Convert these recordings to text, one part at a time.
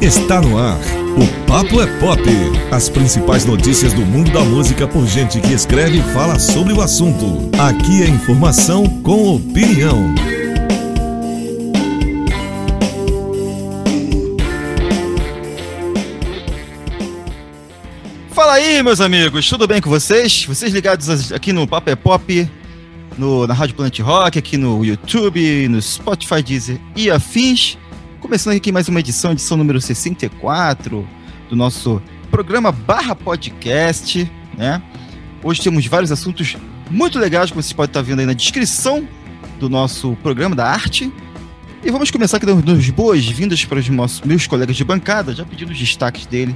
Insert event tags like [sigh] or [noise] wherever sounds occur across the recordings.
Está no ar. O Papo é Pop. As principais notícias do mundo da música por gente que escreve e fala sobre o assunto. Aqui é informação com opinião. Fala aí, meus amigos, tudo bem com vocês? Vocês ligados aqui no Papo é Pop, no, na Rádio Planet Rock, aqui no YouTube, no Spotify, Deezer e afins. Começando aqui mais uma edição, edição número 64 do nosso programa barra podcast, né? Hoje temos vários assuntos muito legais, como vocês podem estar vendo aí na descrição do nosso programa da arte. E vamos começar aqui dando as boas-vindas para os nossos, meus colegas de bancada, já pedindo os destaques dele,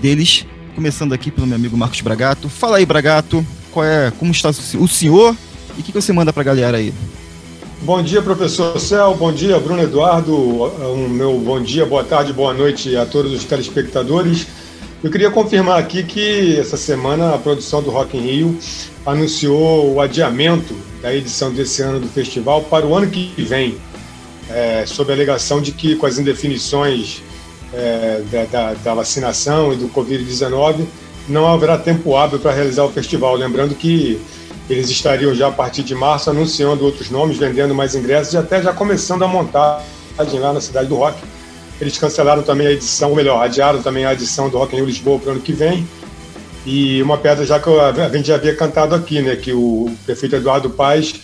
deles. Começando aqui pelo meu amigo Marcos Bragato. Fala aí, Bragato, qual é, como está o senhor e o que, que você manda para a galera aí? Bom dia, professor Céu. Bom dia, Bruno Eduardo. Um meu bom dia, boa tarde, boa noite a todos os telespectadores. Eu queria confirmar aqui que essa semana a produção do Rock in Rio anunciou o adiamento da edição desse ano do festival para o ano que vem, é, sob a alegação de que, com as indefinições é, da, da, da vacinação e do Covid-19, não haverá tempo hábil para realizar o festival. Lembrando que eles estariam já a partir de março anunciando outros nomes, vendendo mais ingressos e até já começando a montagem lá na cidade do Rock. Eles cancelaram também a edição, ou melhor, adiaram também a edição do Rock Rio Lisboa para o ano que vem. E uma pedra já que a gente já havia cantado aqui, né, que o prefeito Eduardo Paes,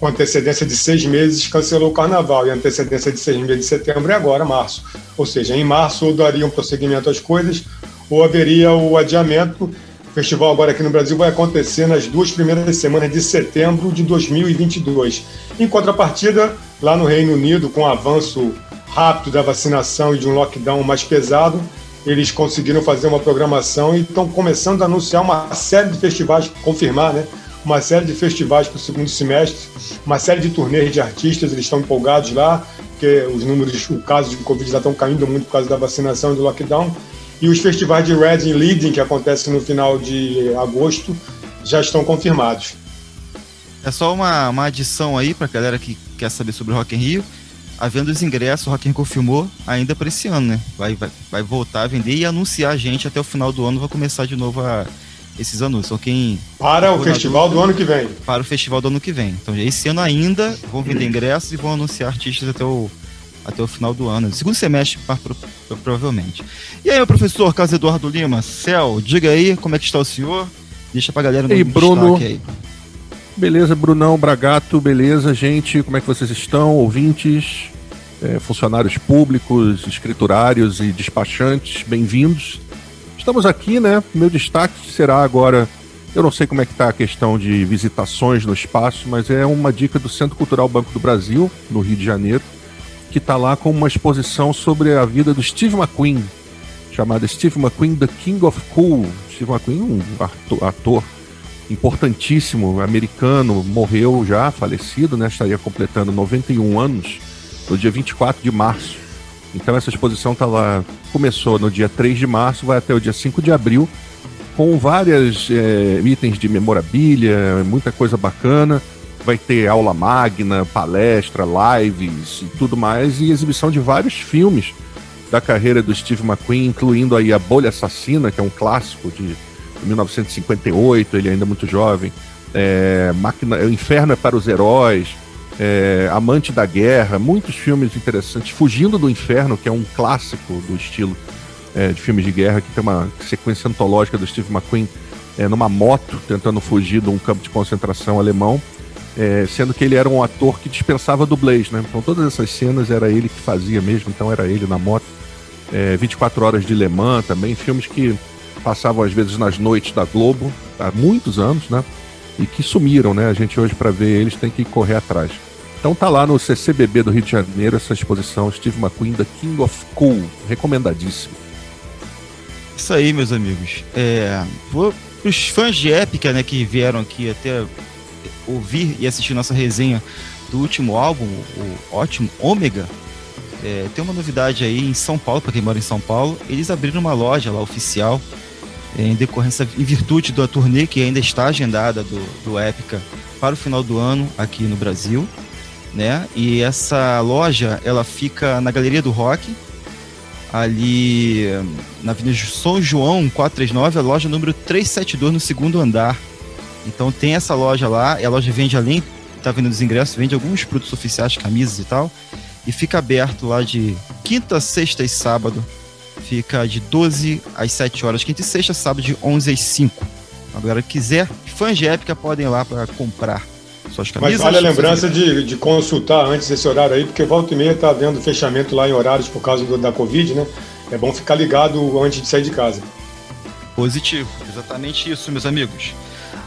com antecedência de seis meses, cancelou o carnaval. E a antecedência de seis meses de setembro é agora, março. Ou seja, em março ou daria um prosseguimento às coisas, ou haveria o adiamento o festival agora aqui no Brasil vai acontecer nas duas primeiras semanas de setembro de 2022. Em contrapartida, lá no Reino Unido, com o avanço rápido da vacinação e de um lockdown mais pesado, eles conseguiram fazer uma programação e estão começando a anunciar uma série de festivais, confirmar, né? Uma série de festivais para o segundo semestre, uma série de turnês de artistas, eles estão empolgados lá, porque os números, o caso de Covid já estão caindo muito por causa da vacinação e do lockdown. E os festivais de Reading Leading, que acontecem no final de agosto, já estão confirmados. É só uma, uma adição aí para a galera que quer saber sobre o Rock in Rio. Havendo os ingressos, o Rock in Rio confirmou ainda para esse ano, né? Vai, vai, vai voltar a vender e anunciar a gente até o final do ano, vai começar de novo a, esses anúncios. Então quem... Para o festival do ano que vem. Para o festival do ano que vem. Então esse ano ainda vão vender [clears throat] ingressos e vão anunciar artistas até o, até o final do ano, segundo semestre, provavelmente. E aí, professor Carlos Eduardo Lima, Céu, diga aí como é que está o senhor? Deixa pra galera no Ei, Bruno. Aí. Beleza, Brunão, Bragato, beleza, gente? Como é que vocês estão? Ouvintes, é, funcionários públicos, escriturários e despachantes, bem-vindos. Estamos aqui, né? Meu destaque será agora. Eu não sei como é que está a questão de visitações no espaço, mas é uma dica do Centro Cultural Banco do Brasil, no Rio de Janeiro que está lá com uma exposição sobre a vida do Steve McQueen, chamada Steve McQueen The King of Cool. Steve McQueen, um ator, importantíssimo, americano, morreu já, falecido, né? Estaria completando 91 anos no dia 24 de março. Então essa exposição tá lá, começou no dia 3 de março, vai até o dia 5 de abril, com vários é, itens de memorabilia, muita coisa bacana vai ter aula magna, palestra, lives e tudo mais, e exibição de vários filmes da carreira do Steve McQueen, incluindo aí A Bolha Assassina, que é um clássico de 1958, ele ainda muito jovem, é, Máquina, O Inferno é para os Heróis, é, Amante da Guerra, muitos filmes interessantes, Fugindo do Inferno, que é um clássico do estilo é, de filmes de guerra, que tem uma sequência antológica do Steve McQueen é, numa moto, tentando fugir de um campo de concentração alemão. É, sendo que ele era um ator que dispensava dublês, né? Então todas essas cenas era ele que fazia mesmo, então era ele na moto. É, 24 Horas de Le Mans também, filmes que passavam às vezes nas noites da Globo, há muitos anos, né? E que sumiram, né? A gente hoje para ver eles tem que correr atrás. Então tá lá no CCBB do Rio de Janeiro essa exposição Steve McQueen, The King of Cool, recomendadíssimo. Isso aí, meus amigos. É, os fãs de Épica, né, que vieram aqui até ouvir e assistir nossa resenha do último álbum, o ótimo Ômega, é, tem uma novidade aí em São Paulo, para quem mora em São Paulo, eles abriram uma loja lá oficial é, em decorrência, em virtude da turnê que ainda está agendada do, do Épica para o final do ano aqui no Brasil, né? E essa loja ela fica na Galeria do Rock, ali na Avenida São João 439, a loja número 372 no segundo andar. Então tem essa loja lá, e a loja vende além, tá vendendo os ingressos, vende alguns produtos oficiais, camisas e tal. E fica aberto lá de quinta, sexta e sábado. Fica de 12 às 7 horas, quinta e sexta, sábado de 11 às 5. Agora, quiser, fãs de épica podem ir lá para comprar suas camisas. Mas vale a lembrança de, de consultar antes esse horário aí, porque volta e meia tá havendo fechamento lá em horários por causa do, da Covid, né? É bom ficar ligado antes de sair de casa. Positivo, exatamente isso, meus amigos.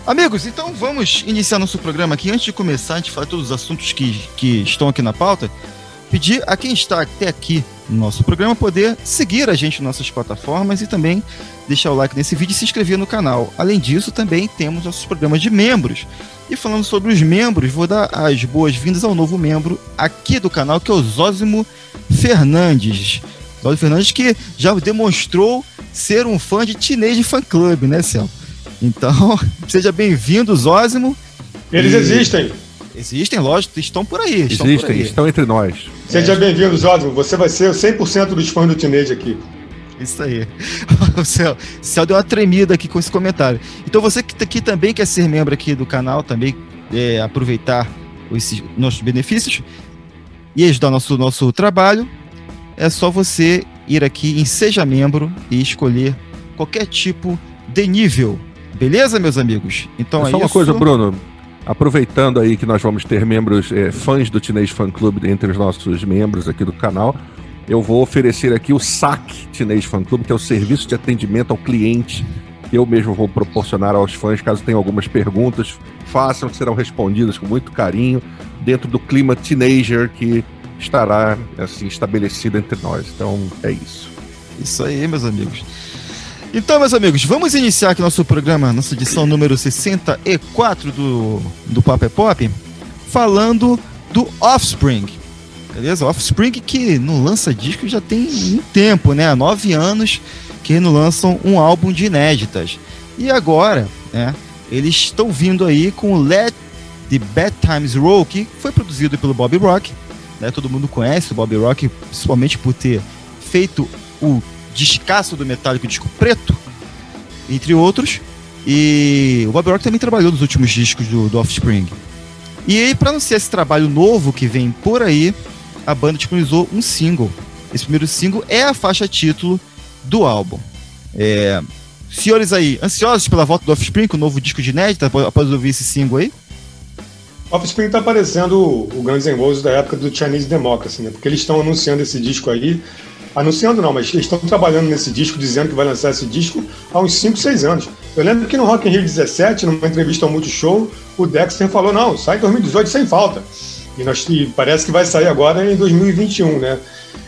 Amigos, então vamos iniciar nosso programa aqui. Antes de começar, antes de falar todos os assuntos que, que estão aqui na pauta, pedir a quem está até aqui no nosso programa poder seguir a gente nas nossas plataformas e também deixar o like nesse vídeo e se inscrever no canal. Além disso, também temos nossos programas de membros. E falando sobre os membros, vou dar as boas-vindas ao novo membro aqui do canal, que é o Zózimo Fernandes. Zózimo Fernandes que já demonstrou ser um fã de Teenage Fan Club, né, Céu? Então, [laughs] seja bem-vindo, Zózimo. Eles e... existem. Existem, lógico, estão por aí. Estão existem, por aí. estão entre nós. Seja é. bem-vindo, Zózimo. Você vai ser 100% dos fãs do Teenage aqui. Isso aí. [laughs] O céu, o céu deu uma tremida aqui com esse comentário. Então você que, que também quer ser membro aqui do canal, também é, aproveitar esses nossos benefícios e ajudar nosso nosso trabalho, é só você ir aqui em seja membro e escolher qualquer tipo de nível. Beleza, meus amigos? Então é, é só uma coisa, Bruno. Aproveitando aí que nós vamos ter membros é, fãs do Teenage Fan Club entre os nossos membros aqui do canal, eu vou oferecer aqui o SAC Teenage Fan Club, que é o serviço de atendimento ao cliente que eu mesmo vou proporcionar aos fãs, caso tenham algumas perguntas, façam, que serão respondidas com muito carinho, dentro do clima teenager que estará assim estabelecido entre nós. Então é isso. Isso aí, meus amigos. Então, meus amigos, vamos iniciar aqui nosso programa, nossa edição número 64 do, do Pop é Pop, falando do Offspring. Beleza? Offspring que não lança disco já tem um tempo, né? Há nove anos que não lançam um álbum de inéditas. E agora, né? Eles estão vindo aí com o Let the Bad Times Roll, que foi produzido pelo Bob Rock. Né? Todo mundo conhece o Bob Rock, principalmente por ter feito o descasso do Metallica, o disco preto, entre outros. E o Bob Rock também trabalhou nos últimos discos do, do Offspring. E aí, para anunciar esse trabalho novo que vem por aí, a banda disponibilizou um single. Esse primeiro single é a faixa título do álbum. É... Senhores aí, ansiosos pela volta do Offspring, com o novo disco de inédita, após ouvir esse single aí? Offspring tá parecendo o Guns N' Roses da época do Chinese Democracy, né? Porque eles estão anunciando esse disco aí Anunciando não, mas eles estão trabalhando nesse disco, dizendo que vai lançar esse disco há uns 5, 6 anos. Eu lembro que no Rock in Rio 17, numa entrevista ao Multishow, o Dexter falou, não, sai em 2018 sem falta. E, nós, e parece que vai sair agora em 2021, né?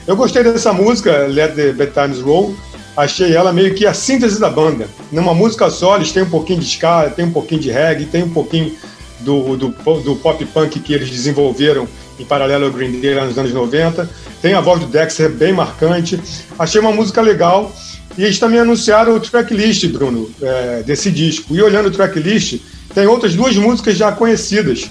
Eu gostei dessa música, Let the Bad Times Roll. Achei ela meio que a síntese da banda. Numa música só, eles têm um pouquinho de ska, tem um pouquinho de reggae, tem um pouquinho do, do, do pop punk que eles desenvolveram em paralelo ao Green Day lá nos anos 90. Tem a voz do Dexter bem marcante. Achei uma música legal. E eles também anunciaram o tracklist, Bruno, é, desse disco. E olhando o tracklist, tem outras duas músicas já conhecidas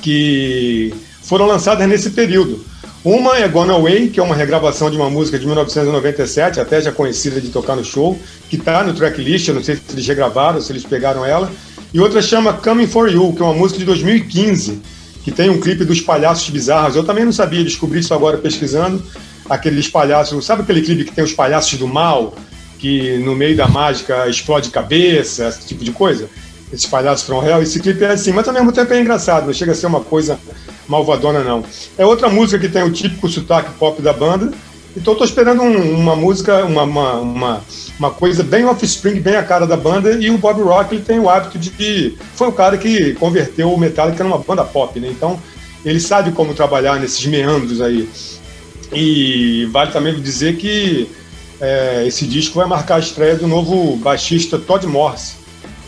que foram lançadas nesse período. Uma é Gone Away, que é uma regravação de uma música de 1997, até já conhecida de tocar no show, que está no tracklist, eu não sei se eles regravaram, se eles pegaram ela. E outra chama Coming For You, que é uma música de 2015, que tem um clipe dos palhaços bizarros. Eu também não sabia, descobri isso agora pesquisando. Aqueles palhaços, sabe aquele clipe que tem os palhaços do mal, que no meio da mágica explode cabeça, esse tipo de coisa? Esses palhaços from hell. Esse clipe é assim, mas ao mesmo tempo é engraçado, não chega a ser uma coisa malvadona, não. É outra música que tem o típico sotaque pop da banda. Então estou esperando um, uma música, uma, uma, uma uma coisa bem offspring, bem a cara da banda, e o Bob Rock ele tem o hábito de. Foi o cara que converteu o Metallica numa banda pop, né? Então ele sabe como trabalhar nesses meandros aí. E vale também dizer que é, esse disco vai marcar a estreia do novo baixista Todd Morse.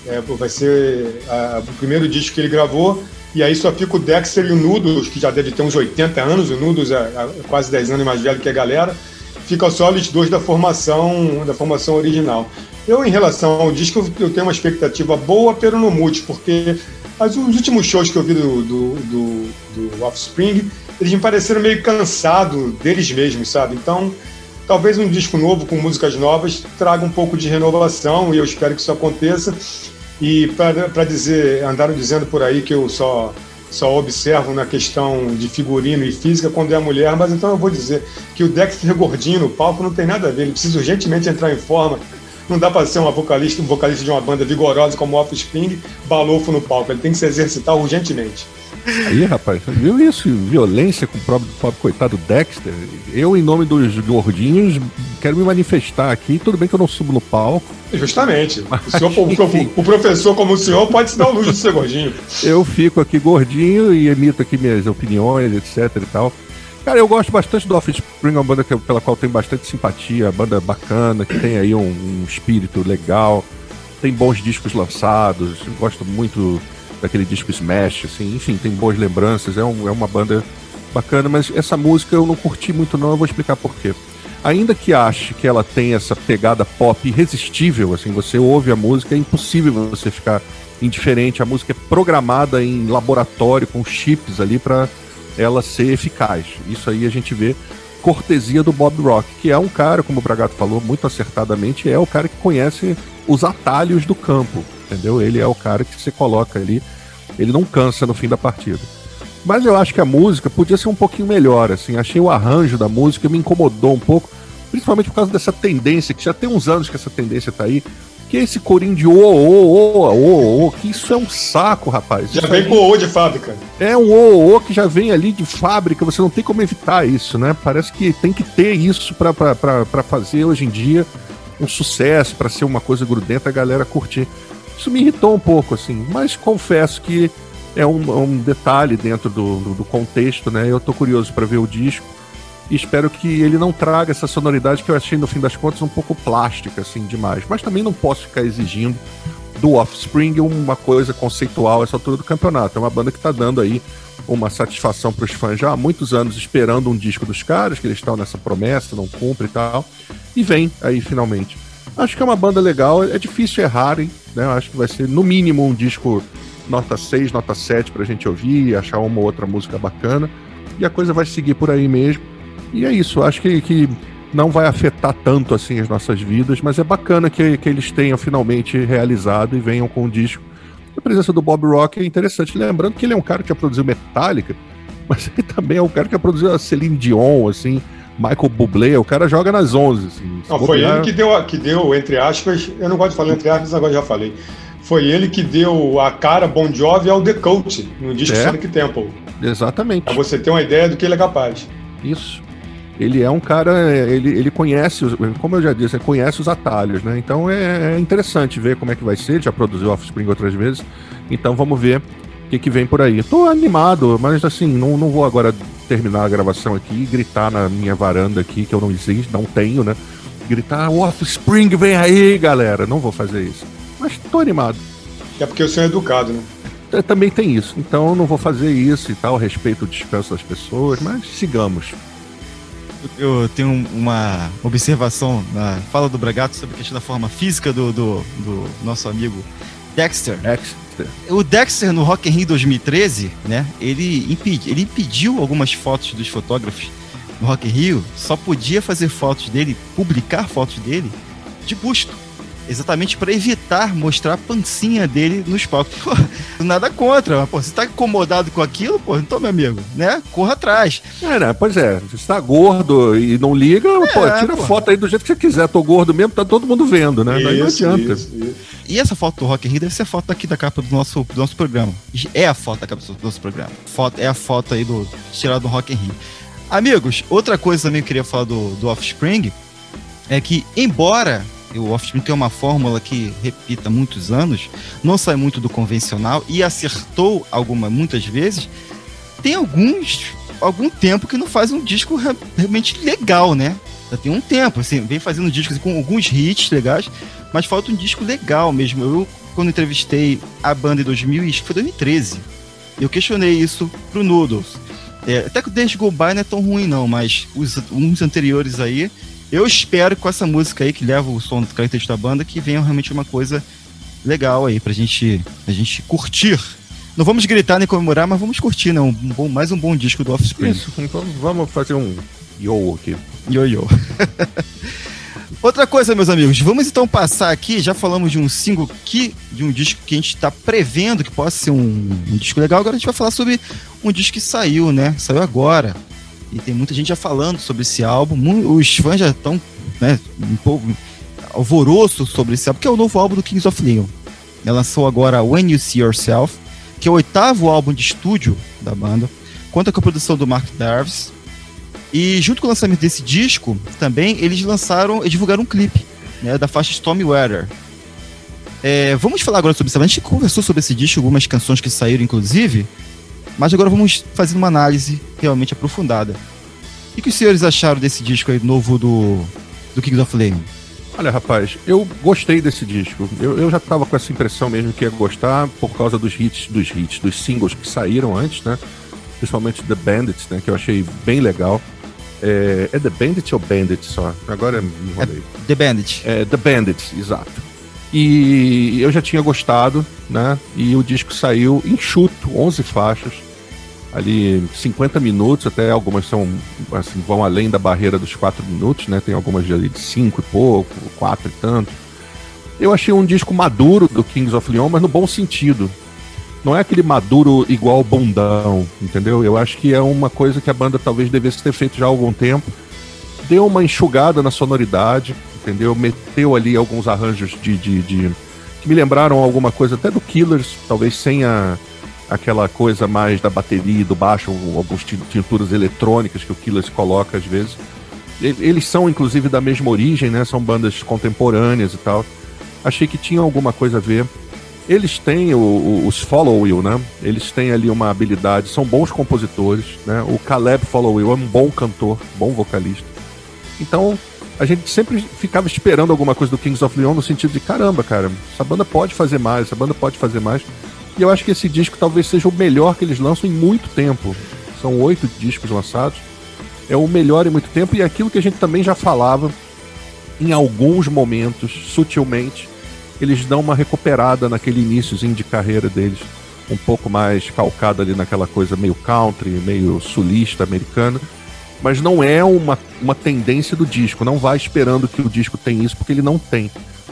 É, vai ser a, o primeiro disco que ele gravou, e aí só fica o Dexter e o Nudos, que já deve ter uns 80 anos, o Nudos é, é quase 10 anos mais velho que a galera fica só os dois da formação, da formação original. Eu, em relação ao disco, eu tenho uma expectativa boa, pero no mute, porque os últimos shows que eu vi do, do, do, do Offspring, eles me pareceram meio cansados deles mesmos, sabe? Então, talvez um disco novo com músicas novas traga um pouco de renovação e eu espero que isso aconteça. E para dizer, andaram dizendo por aí que eu só só observo na questão de figurino e física quando é a mulher, mas então eu vou dizer que o Dexter gordinho no palco não tem nada a ver, ele precisa urgentemente entrar em forma. Não dá para ser uma vocalista, um vocalista de uma banda vigorosa como Offspring, balofo no palco, ele tem que se exercitar urgentemente. Aí, rapaz, viu isso? Violência com o próprio, pobre coitado Dexter. Eu, em nome dos gordinhos, quero me manifestar aqui. Tudo bem que eu não subo no palco. Justamente. O, senhor, o, o, professor, como o senhor, pode se dar o luxo de ser gordinho. Eu fico aqui gordinho e emito aqui minhas opiniões, etc e tal. Cara, eu gosto bastante do Offspring, uma banda que, pela qual tenho bastante simpatia, banda bacana, que tem aí um, um espírito legal, tem bons discos lançados, gosto muito daquele disco Smash, assim, enfim, tem boas lembranças, é, um, é uma banda bacana, mas essa música eu não curti muito não, eu vou explicar por quê. Ainda que ache que ela tem essa pegada pop irresistível, assim, você ouve a música, é impossível você ficar indiferente, a música é programada em laboratório com chips ali para ela ser eficaz. Isso aí a gente vê cortesia do Bob Rock, que é um cara, como o Bragato falou muito acertadamente, é o cara que conhece os atalhos do campo entendeu? Ele é o cara que você coloca ali, ele não cansa no fim da partida. Mas eu acho que a música podia ser um pouquinho melhor, assim, achei o arranjo da música me incomodou um pouco, principalmente por causa dessa tendência, que já tem uns anos que essa tendência tá aí, que é esse corinho de ô, ô, ô, ô, ô, que isso é um saco, rapaz. Já vem com o de fábrica. É um ô, ô que já vem ali de fábrica, você não tem como evitar isso, né? Parece que tem que ter isso para fazer hoje em dia um sucesso, para ser uma coisa grudenta, a galera curtir. Isso me irritou um pouco, assim, mas confesso que é um, um detalhe dentro do, do, do, contexto, né? Eu tô curioso para ver o disco e espero que ele não traga essa sonoridade que eu achei, no fim das contas, um pouco plástica, assim, demais. Mas também não posso ficar exigindo do Offspring uma coisa conceitual essa altura do campeonato. É uma banda que tá dando aí uma satisfação para os fãs já há muitos anos esperando um disco dos caras, que eles estão nessa promessa, não cumpre e tal. E vem aí finalmente. Acho que é uma banda legal, é difícil errar, hein? Né? Acho que vai ser no mínimo um disco nota 6, nota 7 pra gente ouvir, achar uma ou outra música bacana. E a coisa vai seguir por aí mesmo. E é isso, acho que, que não vai afetar tanto assim as nossas vidas, mas é bacana que, que eles tenham finalmente realizado e venham com um disco. A presença do Bob Rock é interessante, lembrando que ele é um cara que já produziu Metallica, [laughs] mas ele também é um cara que já produziu a Celine Dion, assim, Michael Bublé, o cara joga nas 11. Assim, não, foi ele que deu, que deu, entre aspas, eu não gosto de falar entre aspas, agora já falei. Foi ele que deu a cara Bon Jovi ao The Coach no disco é. Sonic Temple. Exatamente. Pra você ter uma ideia do que ele é capaz. Isso. Ele é um cara, ele, ele conhece, os, como eu já disse, ele conhece os atalhos, né? Então é, é interessante ver como é que vai ser. Ele já produziu Offspring outras vezes. Então vamos ver que, que vem por aí. Tô animado, mas assim, não, não vou agora terminar a gravação aqui e gritar na minha varanda aqui, que eu não existo, não tenho, né? Gritar, Offspring vem aí, galera. Não vou fazer isso. Mas tô animado. É porque eu sou educado, né? Também tem isso. Então não vou fazer isso e tal, respeito o descanso das pessoas, mas sigamos. Eu tenho uma observação na fala do Bragato sobre a questão da forma física do, do, do nosso amigo Dexter. Dexter. O Dexter no Rock in Rio 2013, né? Ele, impedi, ele impediu algumas fotos dos fotógrafos no Rock in Rio, só podia fazer fotos dele, publicar fotos dele de busto. Exatamente para evitar mostrar a pancinha dele nos palcos. Pô, nada contra, mas, pô, você tá incomodado com aquilo, pô, então, meu amigo, né? Corra atrás. É, né? Pois é, você tá gordo e não liga, é, pô, tira pô. foto aí do jeito que você quiser. Tô gordo mesmo, tá todo mundo vendo, né? Isso, não adianta. Isso, isso. E essa foto do Rock in Rio deve ser a foto aqui da capa do nosso, do nosso programa. É a foto da capa do nosso programa. Foto, é a foto aí do tirado do Rock in Rio. Amigos, outra coisa também que eu queria falar do, do Offspring é que, embora o Offspring tenha uma fórmula que repita muitos anos, não sai muito do convencional e acertou alguma muitas vezes, tem alguns algum tempo que não faz um disco realmente legal, né? Já tem um tempo, assim, vem fazendo discos com alguns hits legais, mas falta um disco legal mesmo. Eu, quando entrevistei a banda em 2000, acho que foi 2013, eu questionei isso pro Noodles. É, até que o Dance Go By não é tão ruim não, mas os uns anteriores aí, eu espero com essa música aí que leva o som do característico da banda que venha realmente uma coisa legal aí pra gente, pra gente curtir. Não vamos gritar nem comemorar, mas vamos curtir, né? Um bom, mais um bom disco do Offspring. Isso, então vamos fazer um yo aqui. Ioiô. [laughs] Outra coisa, meus amigos, vamos então passar aqui. Já falamos de um single que, de um disco que a gente está prevendo que possa ser um, um, disco legal. Agora a gente vai falar sobre um disco que saiu, né? Saiu agora. E tem muita gente já falando sobre esse álbum. Os fãs já estão né, um pouco alvoroço sobre esse álbum, que é o novo álbum do Kings of Leon. Ela lançou agora When You See Yourself, que é o oitavo álbum de estúdio da banda. Conta com a produção do Mark Darvis e junto com o lançamento desse disco, também eles lançaram, eles divulgaram um clipe né, da faixa Stormy Weather. É, vamos falar agora sobre isso. A gente conversou sobre esse disco, algumas canções que saíram, inclusive, mas agora vamos fazer uma análise realmente aprofundada. O que os senhores acharam desse disco aí novo do, do Kings of Leon? Olha, rapaz, eu gostei desse disco. Eu, eu já tava com essa impressão mesmo que ia gostar por causa dos hits, dos hits, dos singles que saíram antes, né? Principalmente The Bandits, né? Que eu achei bem legal. É, é The Bandit ou Bandit só? Agora me enrolei. É The Bandit. É The Bandit, exato. E eu já tinha gostado, né? E o disco saiu enxuto, 11 faixas, ali 50 minutos, até algumas são assim, vão além da barreira dos 4 minutos, né? Tem algumas ali de 5 e pouco, 4 e tanto. Eu achei um disco maduro do Kings of Leon, mas no bom sentido não é aquele maduro igual bundão, entendeu? Eu acho que é uma coisa que a banda talvez devesse ter feito já há algum tempo. Deu uma enxugada na sonoridade, entendeu? Meteu ali alguns arranjos de, de, de, que me lembraram alguma coisa até do Killers, talvez sem a, aquela coisa mais da bateria, do baixo, algumas tinturas eletrônicas que o Killers coloca às vezes. Eles são inclusive da mesma origem, né? São bandas contemporâneas e tal. Achei que tinha alguma coisa a ver. Eles têm o, o, os Follow Will, né? Eles têm ali uma habilidade, são bons compositores, né? O Caleb Follow Will é um bom cantor, bom vocalista. Então, a gente sempre ficava esperando alguma coisa do Kings of Leon no sentido de caramba, cara, essa banda pode fazer mais, essa banda pode fazer mais. E eu acho que esse disco talvez seja o melhor que eles lançam em muito tempo. São oito discos lançados. É o melhor em muito tempo e é aquilo que a gente também já falava em alguns momentos, sutilmente, eles dão uma recuperada naquele iníciozinho de carreira deles, um pouco mais calcado ali naquela coisa meio country, meio sulista americana. Mas não é uma, uma tendência do disco, não vai esperando que o disco tenha isso, porque ele não tem.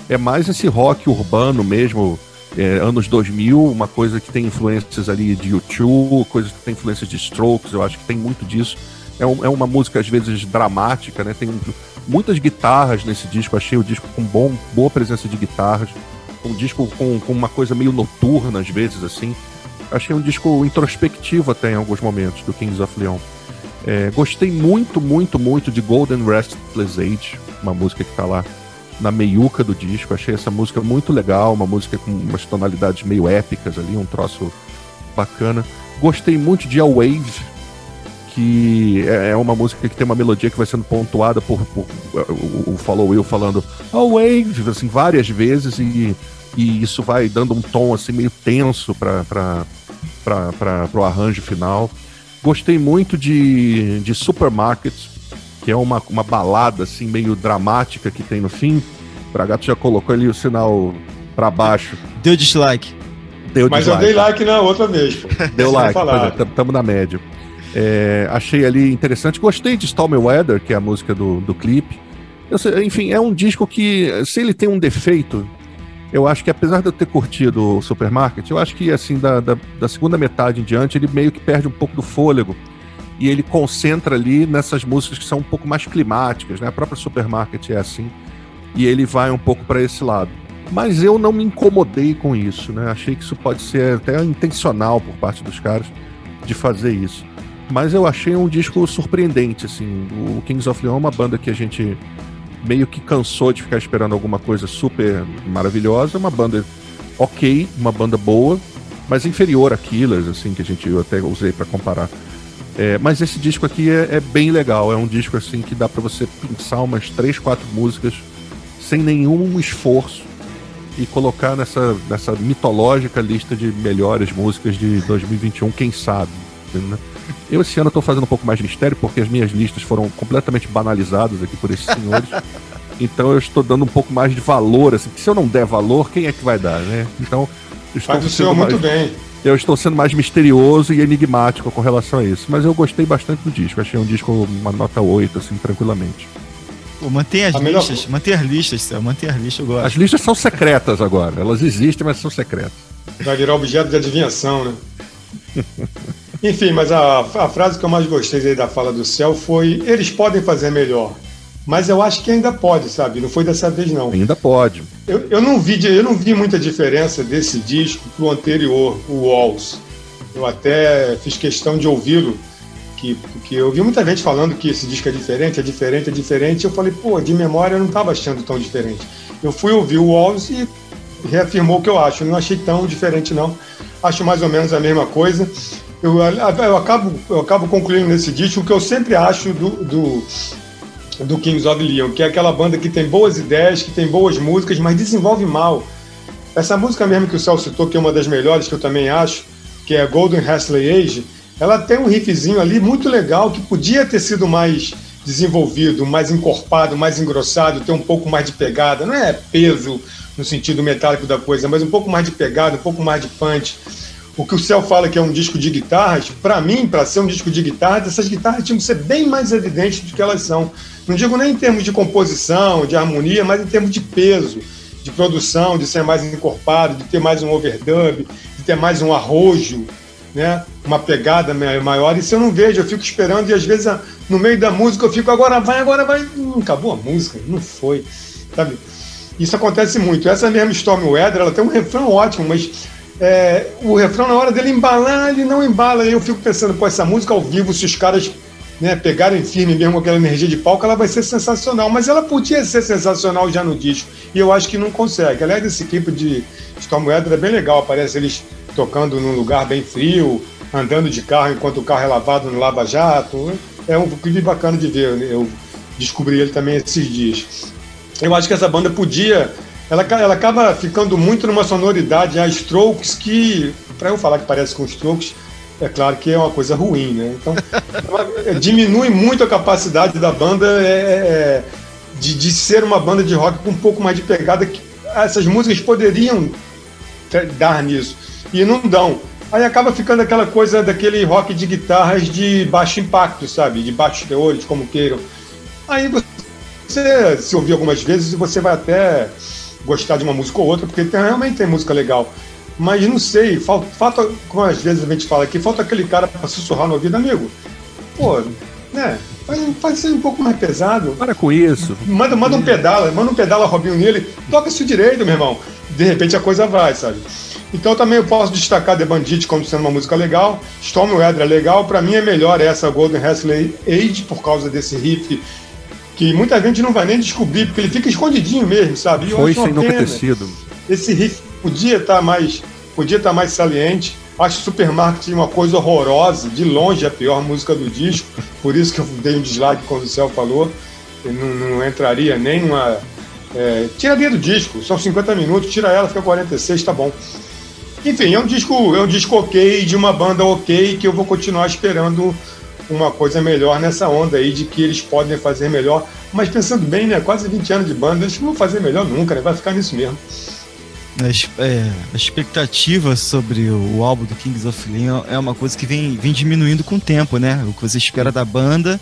É mais esse rock urbano mesmo, é, anos 2000, uma coisa que tem influências ali de YouTube, coisa que tem influências de Strokes, eu acho que tem muito disso. É, um, é uma música às vezes dramática, né? Tem muitas guitarras nesse disco, achei o disco com bom, boa presença de guitarras, um disco com, com uma coisa meio noturna às vezes, assim. Achei um disco introspectivo até em alguns momentos do Kings of Leon. É, gostei muito, muito, muito de Golden Restless Age, uma música que está lá na meiuca do disco. Achei essa música muito legal, uma música com umas tonalidades meio épicas ali, um troço bacana. Gostei muito de A Wave, que é, é uma música que tem uma melodia que vai sendo pontuada por, por o, Follow Will falando oh wave assim várias vezes e, e isso vai dando um tom assim meio tenso para o arranjo final. Gostei muito de, de Supermarket, que é uma, uma balada assim meio dramática que tem no fim. O Bragato já colocou ali o sinal para baixo. Deu dislike. Deu Mas dislike. eu dei like na outra vez. Pô. [laughs] Deu like, estamos é, na média. É, achei ali interessante. Gostei de Stormy Weather, que é a música do, do clipe. Sei, enfim, é um disco que, se ele tem um defeito, eu acho que apesar de eu ter curtido o Supermarket, eu acho que assim, da, da, da, segunda metade em diante, ele meio que perde um pouco do fôlego. E ele concentra ali nessas músicas que são um pouco mais climáticas, né? A própria Supermarket é assim. E ele vai um pouco para esse lado. Mas eu não me incomodei com isso, né? Achei que isso pode ser até intencional por parte dos caras de fazer isso. Mas eu achei um disco surpreendente, assim. O Kings of Leon é uma banda que a gente meio que cansou de ficar esperando alguma coisa super maravilhosa. Uma banda ok, uma banda boa, mas inferior a Killers, assim, que a gente eu até usei para comparar. É, mas esse disco aqui é, é, bem legal. É um disco assim que dá para você pensar umas três, quatro músicas sem nenhum esforço e colocar nessa, nessa mitológica lista de melhores músicas de 2021, quem sabe. Né? Eu esse ano estou fazendo um pouco mais de mistério, porque as minhas listas foram completamente banalizadas aqui por esses senhores. [laughs] então eu estou dando um pouco mais de valor, assim, se eu não der valor, quem é que vai dar, né? Então. Faz o senhor mais... muito bem. eu estou sendo mais misterioso e enigmático com relação a isso. Mas eu gostei bastante do disco. Achei um disco uma nota 8, assim, tranquilamente. Pô, mantém as a listas, melhor... mantém as listas, Céu, mantém as listas agora. As listas são secretas agora. Elas existem, mas são secretas. Vai virar objeto de adivinhação, né? [laughs] Enfim, mas a, a frase que eu mais gostei da fala do céu foi: eles podem fazer melhor. Mas eu acho que ainda pode, sabe? Não foi dessa vez, não. Ainda pode. Eu, eu, não, vi, eu não vi muita diferença desse disco pro anterior, o Walls. Eu até fiz questão de ouvi-lo, que, porque eu vi muita gente falando que esse disco é diferente, é diferente, é diferente. Eu falei, pô, de memória eu não estava achando tão diferente. Eu fui ouvir o Walls e reafirmou o que eu acho. Eu não achei tão diferente, não. Acho mais ou menos a mesma coisa. Eu, eu, acabo, eu acabo concluindo nesse disco o que eu sempre acho do, do do Kings of Leon, que é aquela banda que tem boas ideias, que tem boas músicas, mas desenvolve mal. Essa música mesmo que o Celso citou, que é uma das melhores, que eu também acho, que é Golden Hasley Age, ela tem um riffzinho ali muito legal, que podia ter sido mais desenvolvido, mais encorpado, mais engrossado, ter um pouco mais de pegada. Não é peso no sentido metálico da coisa, mas um pouco mais de pegada, um pouco mais de punch. O que o Céu fala que é um disco de guitarras, para mim, para ser um disco de guitarras, essas guitarras tinham que ser bem mais evidentes do que elas são. Não digo nem em termos de composição, de harmonia, mas em termos de peso, de produção, de ser mais encorpado, de ter mais um overdub, de ter mais um arrojo, né? uma pegada maior. Isso eu não vejo, eu fico esperando e às vezes no meio da música eu fico agora vai, agora vai. Hum, acabou a música, não foi. Sabe? Isso acontece muito. Essa mesma Storm Weather, ela tem um refrão ótimo, mas é, o refrão, na hora dele embalar, ele não embala. E eu fico pensando, pô, essa música ao vivo, se os caras né, pegarem firme mesmo aquela energia de palco, ela vai ser sensacional. Mas ela podia ser sensacional já no disco. E eu acho que não consegue. Aliás, esse clipe de Storm Weather é bem legal. Aparece eles tocando num lugar bem frio, andando de carro enquanto o carro é lavado no Lava Jato. É um clipe bacana de ver. Eu descobri ele também esses dias. Eu acho que essa banda podia. Ela, ela acaba ficando muito numa sonoridade a Strokes que, para eu falar que parece com Strokes, é claro que é uma coisa ruim, né? Então, [laughs] diminui muito a capacidade da banda é, é, é, de, de ser uma banda de rock com um pouco mais de pegada que essas músicas poderiam dar nisso e não dão. Aí acaba ficando aquela coisa daquele rock de guitarras de baixo impacto, sabe? De baixos teores, como queiram. Aí você se ouvir algumas vezes você vai até gostar de uma música ou outra, porque tem, realmente tem música legal. Mas não sei, falta, falta, como às vezes a gente fala aqui, falta aquele cara para sussurrar no ouvido, amigo. Pô, né? Faz, faz ser um pouco mais pesado. Para com isso. Manda, manda um pedala, manda um pedala Robinho nele, toca isso direito, meu irmão. De repente a coisa vai, sabe? Então também eu posso destacar The Bandit como sendo uma música legal. Storm Weather é legal. Para mim é melhor essa Golden Hasley Age por causa desse riff que muita gente não vai nem descobrir, porque ele fica escondidinho mesmo, sabe? Foi sem nunca ter sido. Esse riff podia estar tá mais podia estar tá mais saliente. Acho Supermarket uma coisa horrorosa, de longe a pior música do disco, [laughs] por isso que eu dei um dislike quando o Céu falou. Eu não, não entraria nem numa. É, tiraria do disco, são 50 minutos, tira ela, fica 46, tá bom. Enfim, é um disco, é um disco ok, de uma banda ok, que eu vou continuar esperando uma coisa melhor nessa onda aí de que eles podem fazer melhor. Mas pensando bem, né? Quase 20 anos de banda, eles não vão fazer melhor nunca, né? Vai ficar nisso mesmo a, é, a expectativa sobre o álbum do Kings of Leon é uma coisa que vem, vem diminuindo com o tempo, né? O que você espera da banda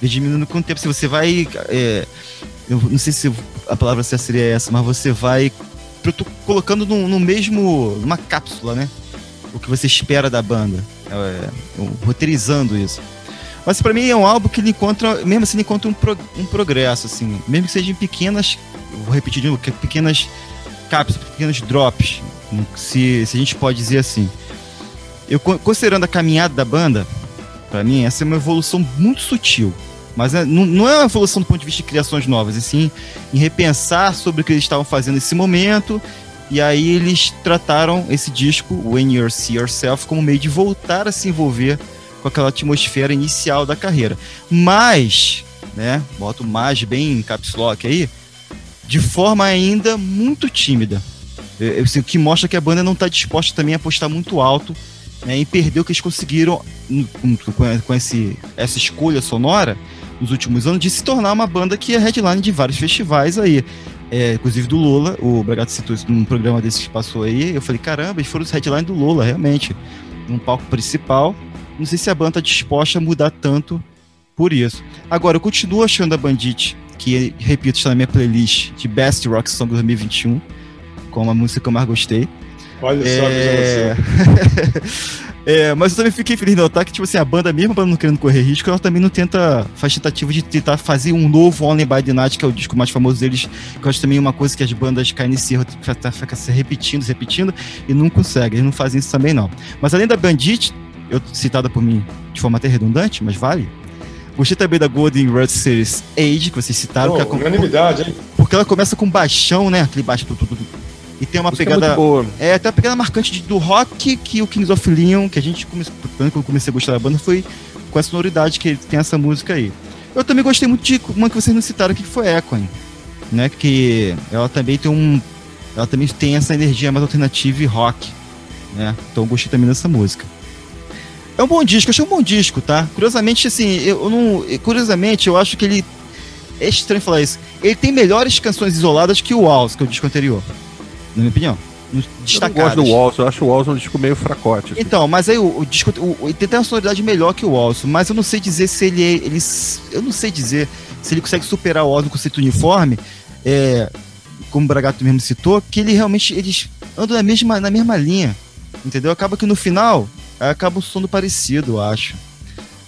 vem diminuindo com o tempo. Se você vai. É, eu não sei se a palavra certa seria essa, mas você vai colocando no, no mesmo. numa cápsula, né? O que você espera da banda. É, é, roteirizando isso. Mas para mim é um álbum que ele encontra, mesmo assim, ele encontra um, pro, um progresso, assim, mesmo que sejam pequenas, vou repetir de novo, pequenas cápsulas, pequenos drops, se, se a gente pode dizer assim. Eu considerando a caminhada da banda, para mim essa é uma evolução muito sutil, mas é, não, não, é uma evolução do ponto de vista de criações novas, e sim em repensar sobre o que eles estavam fazendo nesse momento. E aí eles trataram esse disco, When You See Yourself, como meio de voltar a se envolver com aquela atmosfera inicial da carreira. Mas, né, boto mais bem em caps lock aí, de forma ainda muito tímida. Assim, o que mostra que a banda não está disposta também a apostar muito alto né, em perder o que eles conseguiram com, com esse, essa escolha sonora nos últimos anos de se tornar uma banda que é headline de vários festivais aí. é, inclusive do Lula. O Bragato citou isso num programa desse que passou aí. Eu falei, caramba, eles foram os headline do Lula, realmente. Num palco principal. Não sei se a banda tá disposta a mudar tanto por isso. Agora, eu continuo achando a Bandit, que, repito, está na minha playlist de Best Rock Song 2021, como a música que eu mais gostei. Olha só, É... [laughs] é, mas eu também fiquei feliz de notar que, tipo assim, a banda, mesmo a banda não querendo correr risco, ela também não tenta, faz tentativa de tentar fazer um novo Only by the Night, que é o disco mais famoso deles, que eu acho também uma coisa que as bandas caem nesse erro, fica, fica se repetindo, se repetindo, e não conseguem, eles não fazem isso também não. Mas além da Bandit, eu citada por mim de forma até redundante, mas vale, Gostei também da Golden Red Series Age, que vocês citaram. Oh, que unanimidade, hein? Porque ela começa com baixão, né? Aquele baixo. Tudo, tudo, e tem uma Isso pegada. É, boa. é, até uma pegada marcante de- do rock que o Kings of Leon, que a gente começou. Quando eu comecei a gostar da banda, foi com essa sonoridade que tem essa música aí. Eu também gostei muito de uma que vocês não citaram que foi Echoing. Né? Que ela também tem um. Ela também tem essa energia mais alternativa e rock. Né? Então eu gostei também dessa música. É um bom disco, eu achei um bom disco, tá? Curiosamente, assim, eu não. Curiosamente, eu acho que ele. É estranho falar isso. Ele tem melhores canções isoladas que o Walls, que é o disco anterior. Na minha opinião. Eu não Destacadas. gosto do Waltz, eu acho o Waltz um disco meio fracote. assim. Então, mas aí o, o disco o, ele tem uma sonoridade melhor que o Walls, mas eu não sei dizer se ele, é- ele eu não sei dizer se ele consegue superar o Walls no conceito uniforme, é, como o Bragato mesmo citou, que ele realmente eles andam na mesma na mesma linha, entendeu? Acaba que no final acaba o sono parecido, eu acho.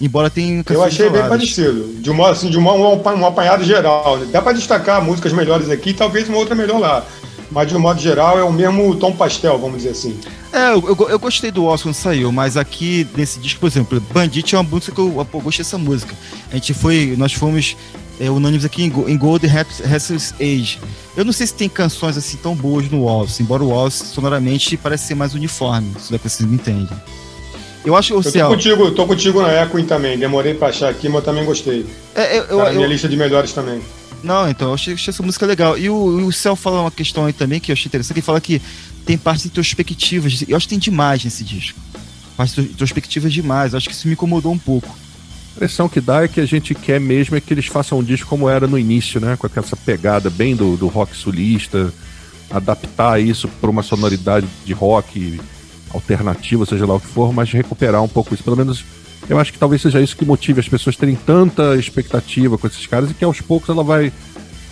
Embora tenha Eu achei bem parecido. De, uma, assim, de uma, um, um apanhado geral. Dá pra destacar músicas melhores aqui, talvez uma outra melhor lá. Mas de um modo geral é o mesmo tom pastel, vamos dizer assim. É, eu, eu, eu gostei do Walls quando saiu, mas aqui nesse disco, por exemplo, Bandit é uma música que eu, pô, gostei dessa música. A gente foi, nós fomos é, unânimes aqui em, em Gold Restless Age. Eu não sei se tem canções assim tão boas no Walls, embora o Walls sonoramente parece ser mais uniforme, se é que vocês me entendem. Eu acho o Eu tô Céu. contigo, tô contigo na Echoing também. Demorei pra achar aqui, mas eu também gostei. É, eu, eu, tá na minha eu- lista de melhores também. não, então, eu achei, achei essa música legal. E o, o Céu fala uma questão aí também que eu achei interessante, ele fala que tem partes introspectivas. Eu acho que tem demais nesse disco. Partes introspectivas demais. Eu acho que isso me incomodou um pouco. A impressão que dá é que a gente quer mesmo é que eles façam um disco como era no início, né? Com essa pegada bem do, do rock sulista, adaptar isso para uma sonoridade de rock alternativa, seja lá o que for, mas recuperar um pouco isso. Pelo menos eu acho que talvez seja isso que motive as pessoas terem tanta expectativa com esses caras e que aos poucos ela vai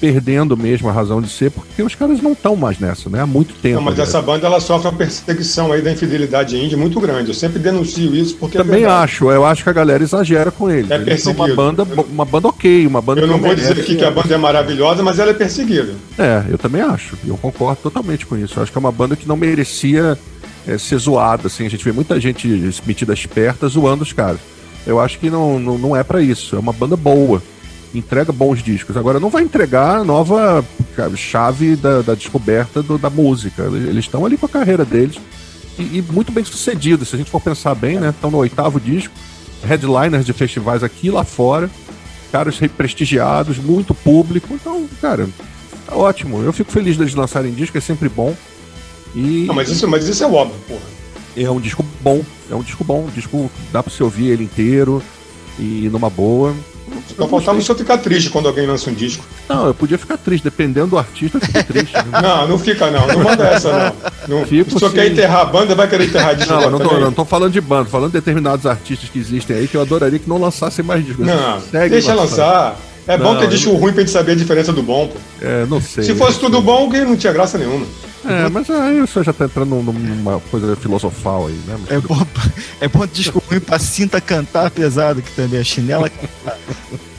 perdendo mesmo a razão de ser, porque os caras não estão mais nessa, né? Há muito tempo. Não, mas essa banda ela sofre uma perseguição aí da infidelidade indie muito grande. Eu sempre denuncio isso porque Também é acho, eu acho que a galera exagera com eles. É eles são uma perseguido. banda, uma banda ok, uma banda Eu não vou dizer aqui que a banda é maravilhosa, mas ela é perseguida. É, eu também acho. E eu concordo totalmente com isso. Eu acho que é uma banda que não merecia é, ser zoada, assim. A gente vê muita gente metida esperta zoando os caras. Eu acho que não, não, não é pra isso. É uma banda boa. Entrega bons discos. Agora, não vai entregar a nova chave da, da descoberta do- da música. Eles estão ali com a carreira deles. E, e muito bem sucedidos. Se a gente for pensar bem, né? Estão no oitavo disco. Headliners de festivais aqui lá fora. Caras prestigiados, muito público. Então, cara, Tá ótimo. Eu fico feliz deles lançarem disco, é sempre bom. E Não, mas isso, mas isso é óbvio, porra. é um disco bom. É um disco bom. Um disco dá pra você ouvir ele inteiro e numa boa. Só faltava só ficar triste quando alguém lança um disco. Não, eu podia ficar triste. Dependendo do artista, eu fico triste. né? Não, não fica não. Não manda essa, não. não Fico se você quer enterrar a banda, vai querer enterrar disco Não, não tô, não tô falando de banda, tô falando de determinados artistas que existem aí que eu adoraria que não lançassem mais discos. Não, Segue deixa lançando. lançar. É bom Não, ter disco eu- ruim pra gente saber a diferença do bom, pô. É, não sei. Se fosse tudo bom, que não tinha graça nenhuma. É, mas aí o senhor já tá entrando num- numa coisa filosofal aí, né? Mas É bom, é bom disco ruim pra cinta cantar pesado, que também é chinela cantar.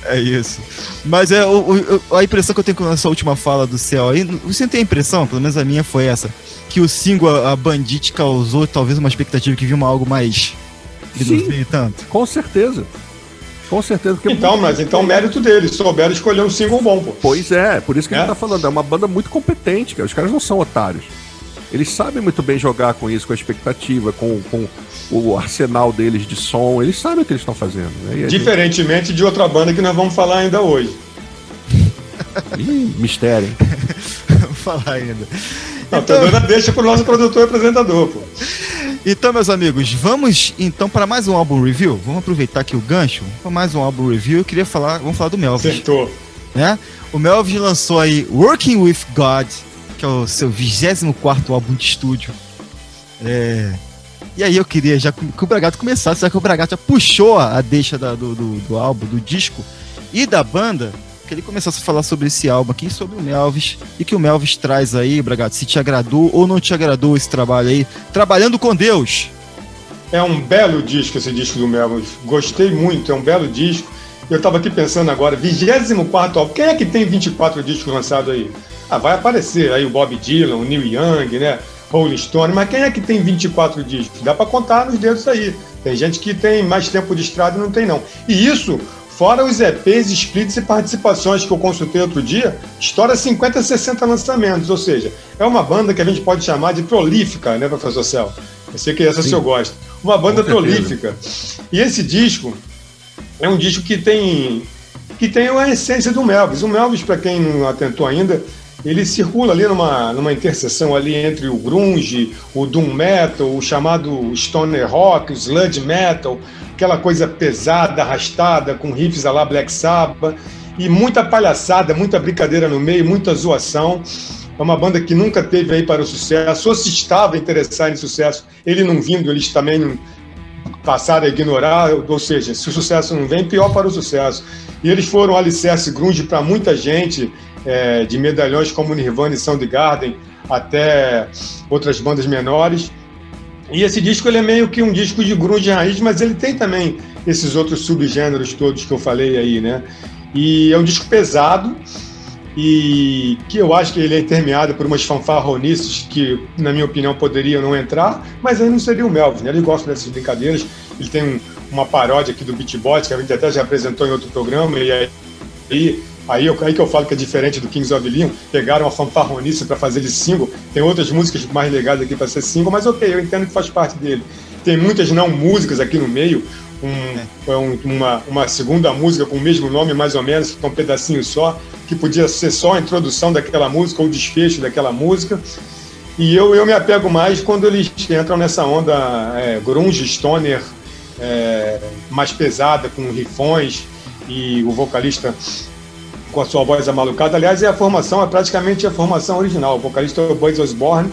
É isso. Mas é o, o- a impressão que eu tenho com essa última fala do céu aí. Você tem a impressão, pelo menos a minha foi essa, que o single A a Bandit causou talvez uma expectativa que viu uma algo mais. que não Sim. veio tanto. Com certeza. Com certeza. Porque Então, mas então mérito deles. Souberam escolher um single bom, pô. Pois é, por isso que a É? gente tá falando. É uma banda muito competente, cara. Os caras não são otários. Eles sabem muito bem jogar com isso, com a expectativa, com, com o arsenal deles de som. Eles sabem o que eles estão fazendo. Né? A Diferentemente de outra banda que nós vamos falar ainda hoje. gente- [laughs] Ih, mistério. hein? [laughs] Vou falar ainda. Não, então... deixa pro nosso produtor e apresentador, pô. Então, meus amigos, vamos então para mais um álbum review. Vamos aproveitar aqui o gancho para mais um álbum review. Eu queria falar, vamos falar do Melvin. Acertou. né? O Melvin lançou aí Working with God, que é o seu 24 álbum de estúdio. É... E aí eu queria já que o Bragato começasse, já que o Bragato já puxou a deixa da, do, do, do, álbum, do disco e da banda, que ele começasse a falar sobre esse álbum aqui, sobre o Melvis, e que o Melvis traz aí, Bragato, se te agradou ou não te agradou esse trabalho aí, trabalhando com Deus. É um belo disco esse disco do Melvis, gostei muito, é um belo disco. Eu estava aqui pensando agora, 24 álbum, quem é que tem 24 discos lançados aí? Ah, vai aparecer aí o Bob Dylan, o Neil Young, né? Rolling Stone, mas quem é que tem 24 discos? Dá para contar nos dedos aí. Tem gente que tem mais tempo de estrada e não tem não. E isso, fora os EPs, splits e participações que eu consultei outro dia, estoura 50, 60 lançamentos, ou seja, é uma banda que a gente pode chamar de prolífica, né, professor Céu? Eu sei que essa Sim. o senhor gosta. Uma banda prolífica. E esse disco é um disco que tem que tem a essência do Melvis. O Melvis, para quem não atentou ainda, ele circula ali numa, numa interseção ali entre o grunge, o doom metal, o chamado stoner rock, o sludge metal, aquela coisa pesada, arrastada, com riffs a lá Black Sabbath, e muita palhaçada, muita brincadeira no meio, muita zoação. É uma banda que nunca teve aí para o sucesso, ou se estava interessado em sucesso, ele não vindo, eles também não passaram a ignorar, ou seja, se o sucesso não vem, pior para o sucesso. E eles foram alicerce grunge para muita gente, é, de medalhões como Nirvana e Soundgarden, até outras bandas menores. E esse disco ele é meio que um disco de grunge raiz, mas ele tem também esses outros subgêneros todos que eu falei aí, né? E é um disco pesado e que eu acho que ele é intermeado por umas fanfarronices que, na minha opinião, poderiam não entrar, mas aí não seria o Melvin, né? Ele gosta dessas brincadeiras, ele tem um, uma paródia aqui do Beatbox, que a gente até já apresentou em outro programa, e aí Aí, aí que eu falo que é diferente do Kings of Leon, pegaram a fanfarronice para fazer de single. Tem outras músicas mais legais aqui para ser single, mas ok, eu entendo que faz parte dele. Tem muitas não músicas aqui no meio, um, é. um, uma, uma segunda música com o mesmo nome, mais ou menos, que é um pedacinho só, que podia ser só a introdução daquela música ou o desfecho daquela música. E eu, eu me apego mais quando eles entram nessa onda é, grunge, stoner, é, mais pesada, com rifões, e o vocalista com a sua voz amalucada. Aliás, é a formação, é praticamente a formação original. O vocalista é o Buzz Osborne.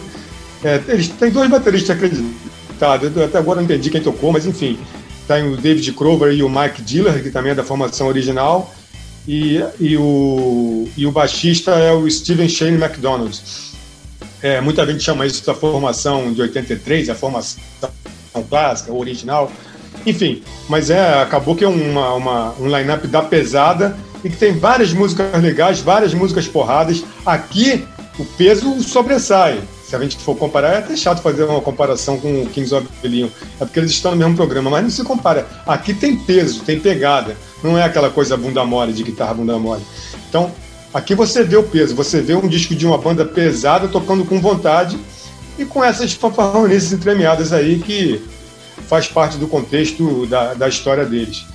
É, eles têm dois bateristas acreditados. Eu até agora não entendi quem tocou, mas enfim. Tem o David Crover e o Mike Diller, que também é da formação original. E, e, o, e o baixista é o Steven Shane McDonald. É, muita gente chama isso da formação de 83, a formação clássica, original. Enfim, mas é, acabou que é uma, uma um line-up da pesada e que tem várias músicas legais, várias músicas porradas. Aqui o peso sobressai. Se a gente for comparar, é até chato fazer uma comparação com o Kings of Leon. É porque eles estão no mesmo programa, mas não se compara. Aqui tem peso, tem pegada. Não é aquela coisa bunda mole, de guitarra bunda mole. Então, aqui você vê o peso. Você vê um disco de uma banda pesada tocando com vontade e com essas fanfarronices entremeadas aí que faz parte do contexto da, da história deles.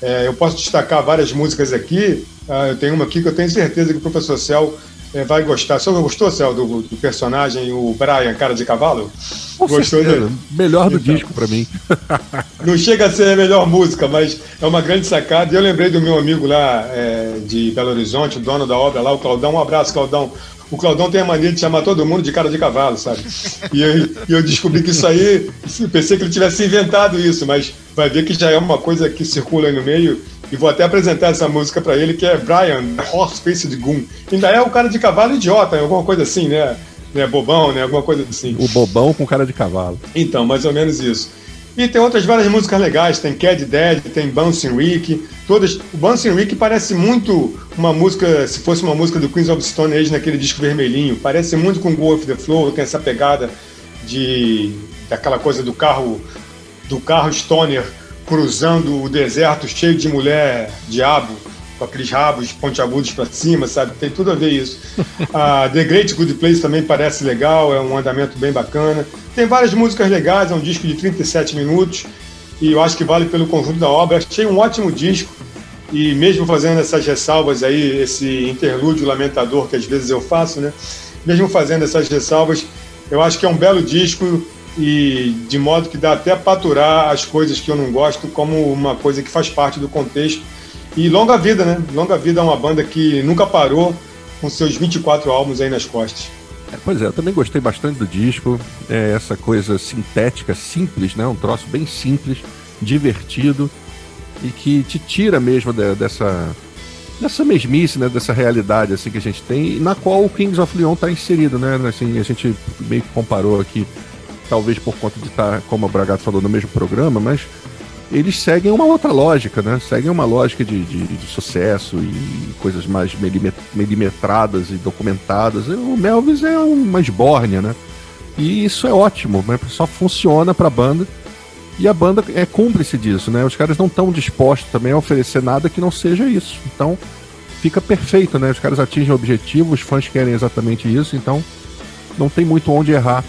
É, eu posso destacar várias músicas aqui. Ah, eu tenho uma aqui que eu tenho certeza que o professor Cel é, vai gostar. Você gostou, Cel, do, do, personagem, o Brian, cara de cavalo? Com gostou dele? Melhor do então, disco para mim. [laughs] não chega a ser a melhor música, mas é uma grande sacada. E eu lembrei do meu amigo lá é, de Belo Horizonte, o dono da obra lá, o Claudão. Um abraço, Claudão o Claudão tem a mania de chamar todo mundo de cara de cavalo, sabe? E eu, eu descobri que isso aí, pensei que ele tivesse inventado isso, mas vai ver que já é uma coisa que circula aí no meio. E vou até apresentar essa música para ele, que é Brian, Horse Faced Goon. Ainda é o cara de cavalo idiota, alguma coisa assim, né? né? Bobão, né? Alguma coisa assim. O bobão com cara de cavalo. Então, mais ou menos isso. E tem outras várias músicas legais, tem Cad Dead, tem Bouncing Rick, todas. O Bouncing Rick parece muito uma música, se fosse uma música do Queens of Stone Age naquele disco vermelhinho, parece muito com Go With The Flow, tem essa pegada de daquela coisa do carro do carro stoner cruzando o deserto cheio de mulher diabo com aqueles rabos pontiagudos para cima, sabe? Tem tudo a ver isso. A The Great Good Place também parece legal, é um andamento bem bacana. Tem várias músicas legais, é um disco de 37 minutos e eu acho que vale pelo conjunto da obra. Achei um ótimo disco e mesmo fazendo essas ressalvas aí, esse interlúdio lamentador que às vezes eu faço, né? Mesmo fazendo essas ressalvas, eu acho que é um belo disco e de modo que dá até para aturar as coisas que eu não gosto como uma coisa que faz parte do contexto E longa vida, né? Longa vida é uma banda que nunca parou com seus 24 álbuns aí nas costas. É, pois é, eu também gostei bastante do disco. É essa coisa sintética, simples, né? Um troço bem simples, divertido e que te tira mesmo de, dessa dessa mesmice, né, dessa realidade assim que a gente tem, na qual o Kings of Leon está inserido, né? Assim, a gente meio que comparou aqui, talvez por conta de estar, tá, como o Bragato falou, no mesmo programa, mas eles seguem uma outra lógica, né? Seguem uma lógica de, de, de sucesso e coisas mais milimetradas e documentadas. O Melvis é uma esbórnia, né? E isso é ótimo, mas só funciona para a banda. E a banda é cúmplice disso, né? Os caras não estão dispostos também a oferecer nada que não seja isso. Então, fica perfeito, né? Os caras atingem o objetivo, os fãs querem exatamente isso, então não tem muito onde errar.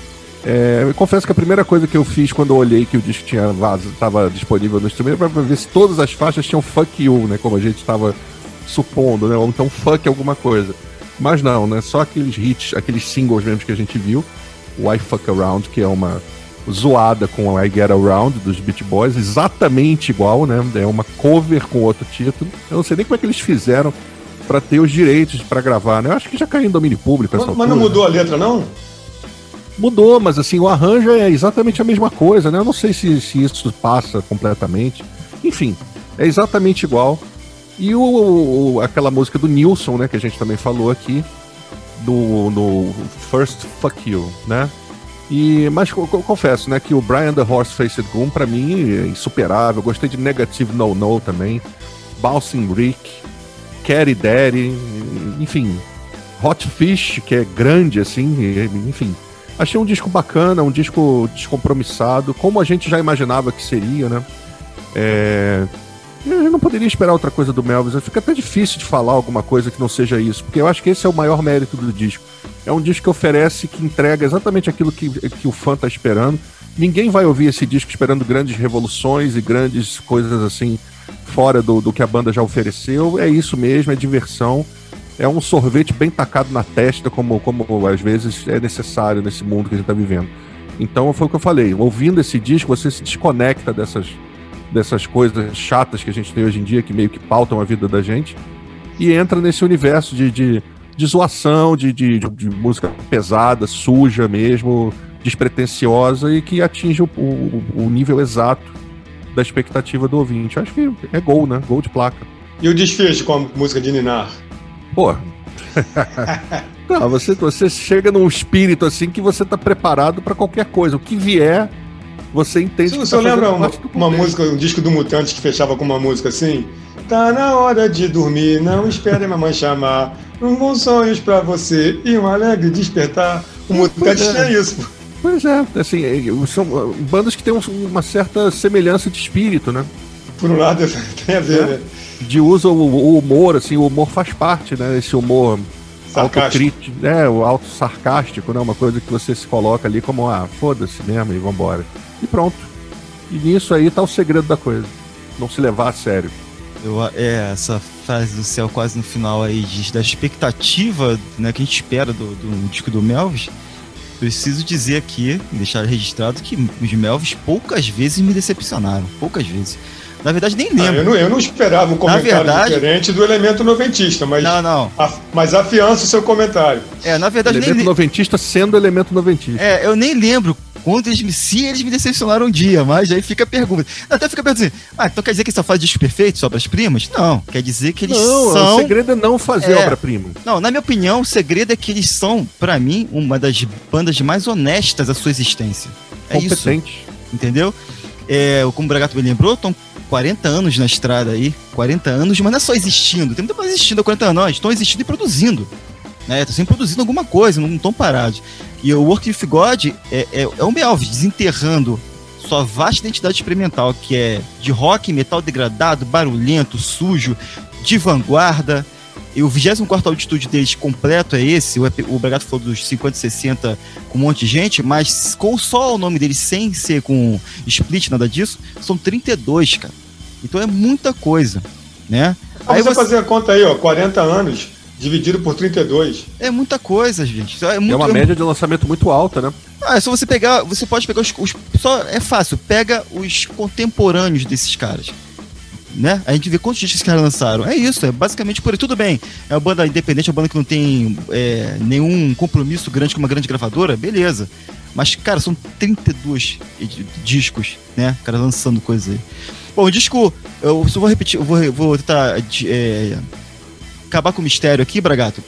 É, eu confesso que a primeira coisa que eu fiz quando eu olhei que o disco tinha vaso, estava disponível no streamer para ver se todas as faixas tinham fuck you, né? Como a gente estava supondo, né? Ou então fuck alguma coisa. Mas não, né? Só aqueles hits, aqueles singles mesmo que a gente viu. Why Fuck Around, que é uma zoada com I Get Around dos Beat Boys, exatamente igual, né? É uma cover com outro título. Eu não sei nem como é que eles fizeram para ter os direitos para gravar, né? Eu acho que já caiu em domínio público. Mas, mas não mudou a letra, não? Mudou, mas assim, o arranjo é exatamente a mesma coisa, né? Eu não sei se, se isso passa completamente. Enfim, é exatamente igual. E o, o, aquela música do Nilson, né, que a gente também falou aqui, do, do First Fuck You, né? E, mas eu, eu confesso, né, que o Brian the Horse Faced Goon, pra mim, é insuperável. Gostei de Negative No No também. Bouncing Rick, Carrie Daddy, enfim. Hot Fish, que é grande, assim, enfim. Achei um disco bacana, um disco descompromissado, como a gente já imaginava que seria, né? É... Eu não poderia esperar outra coisa do Melvis. Fica até difícil de falar alguma coisa que não seja isso, porque eu acho que esse é o maior mérito do disco. É um disco que oferece, que entrega exatamente aquilo que, que o fã tá esperando. Ninguém vai ouvir esse disco esperando grandes revoluções e grandes coisas assim fora do, do que a banda já ofereceu. É isso mesmo, é diversão é um sorvete bem tacado na testa, como, como às vezes é necessário nesse mundo que a gente está vivendo. Então foi o que eu falei. Ouvindo esse disco, você se desconecta dessas, dessas coisas chatas que a gente tem hoje em dia, que meio que pautam a vida da gente, e entra nesse universo de, de, de zoação, de, de, de, música pesada, suja mesmo, despretensiosa e que atinge o, o, o nível exato da expectativa do ouvinte. Acho que é gol, né? Gol de placa. E o desfecho com a música de Ninar? Pô. Não, [laughs] você, você chega num espírito assim que você tá preparado para qualquer coisa. O que vier, você entende. Você, tá lembra uma, uma música, um disco do Mutante que fechava com uma música assim? Tá na hora de dormir, não espere a mamãe chamar. Um bons sonhos para você e um alegre despertar. O Mutante é. tinha isso. Pois é, assim, é, são bandas que têm uma certa semelhança de espírito, né? Por um lado, [laughs] tem a ver, é. né? de uso o, humor, assim, o humor faz parte, né? Esse humor autocrítico, é, o auto sarcástico, né? Uma coisa que você se coloca ali como, ah, foda-se mesmo e vambora. E pronto. E nisso aí tá o segredo da coisa. Não se levar a sério. Eu, é, essa frase do céu quase no final aí, diz, da expectativa né, que a gente espera do, do disco do Melvis. Preciso dizer aqui, deixar registrado, que os Melvis poucas vezes me decepcionaram. Poucas vezes. Na verdade, nem lembro. Ah, eu, não, eu, não, esperava um comentário verdade, diferente do elemento noventista, mas, não, não. A, mas afiança o seu comentário. É, na verdade, elemento nem, noventista sendo elemento noventista. É, eu nem lembro quando eles me, se eles me decepcionaram um dia, mas aí fica a pergunta. Até fica a pergunta assim: ah, então quer dizer que só faz disco perfeito, só obras-primas? Não, quer dizer que eles não, são. O segredo é não fazer é, obra-prima. Não, na minha opinião, o segredo é que eles são, para mim, uma das bandas mais honestas da sua existência. É Competente. isso. Entendeu? É, como o Bragato me lembrou, estão 40 anos na estrada aí, 40 anos, mas não é só existindo, tem muita coisa existindo há 40 anos, estão existindo e produzindo. Né? Estão sempre produzindo alguma coisa, não estão parados. E o Work with God é, é, é um desenterrando sua vasta identidade experimental, que é de rock, metal degradado, barulhento, sujo, de vanguarda, e o 24 estúdio deles completo é esse. O, o Bragato falou dos 50 e 60 com um monte de gente, mas com só o nome deles sem ser com split, nada disso, são 32, cara. Então é muita coisa, né? Aí você, você fazer a conta aí, ó, 40 anos dividido por 32. É muita coisa, gente. É, muito, é uma é média de lançamento muito alta, né? Ah, é só você pegar, você pode pegar os, os, só é fácil, pega os contemporâneos desses caras né? A gente vê quantos discos que lançaram. É isso, é basicamente por aí. Tudo bem, é uma banda independente, é uma banda que não tem é, nenhum compromisso grande com uma grande gravadora, beleza. Mas, cara, são 32 discos, né? Cara lançando coisa aí. Bom, o disco, eu só vou repetir, eu vou, vou tentar é, acabar com o mistério aqui, Bragato.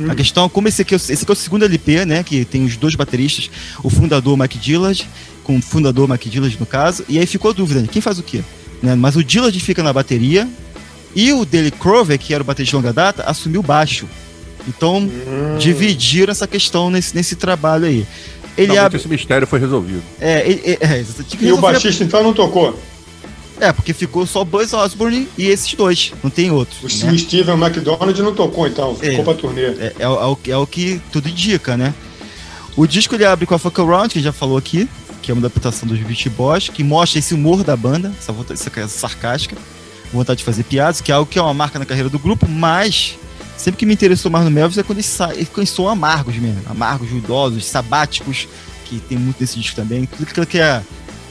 Hum. A questão é como esse aqui, esse aqui é o segundo LP, né? Que tem os dois bateristas, o fundador Mike Dillard, com o fundador Mike Dillard no caso, e aí ficou a dúvida, quem faz o quê? Né? Mas o Dillard fica na bateria e o Dale Crover, que era o baterista de longa data, assumiu baixo. Então, hum. dividiram essa questão nesse, nesse trabalho aí. Ele abre... esse mistério foi resolvido. É, ele, é, é, e o baixista então não tocou? É, porque ficou só Buzz Osborne e esses dois, não tem outros. O, né? Steven McDonald não tocou, então, ficou é, pra turnê. É, é, é, o, é o que tudo indica, né? O disco ele abre com a Fuck Around, que a gente já falou aqui, que é uma adaptação dos Beach Boys, que mostra esse humor da banda, essa, essa sarcástica, vontade de fazer piadas, que é algo que é uma marca na carreira do grupo, mas sempre que me interessou mais no Melvis é quando eles, eles são amargos mesmo, amargos, ruidosos, sabáticos, que tem muito nesse disco também, tudo aquilo que é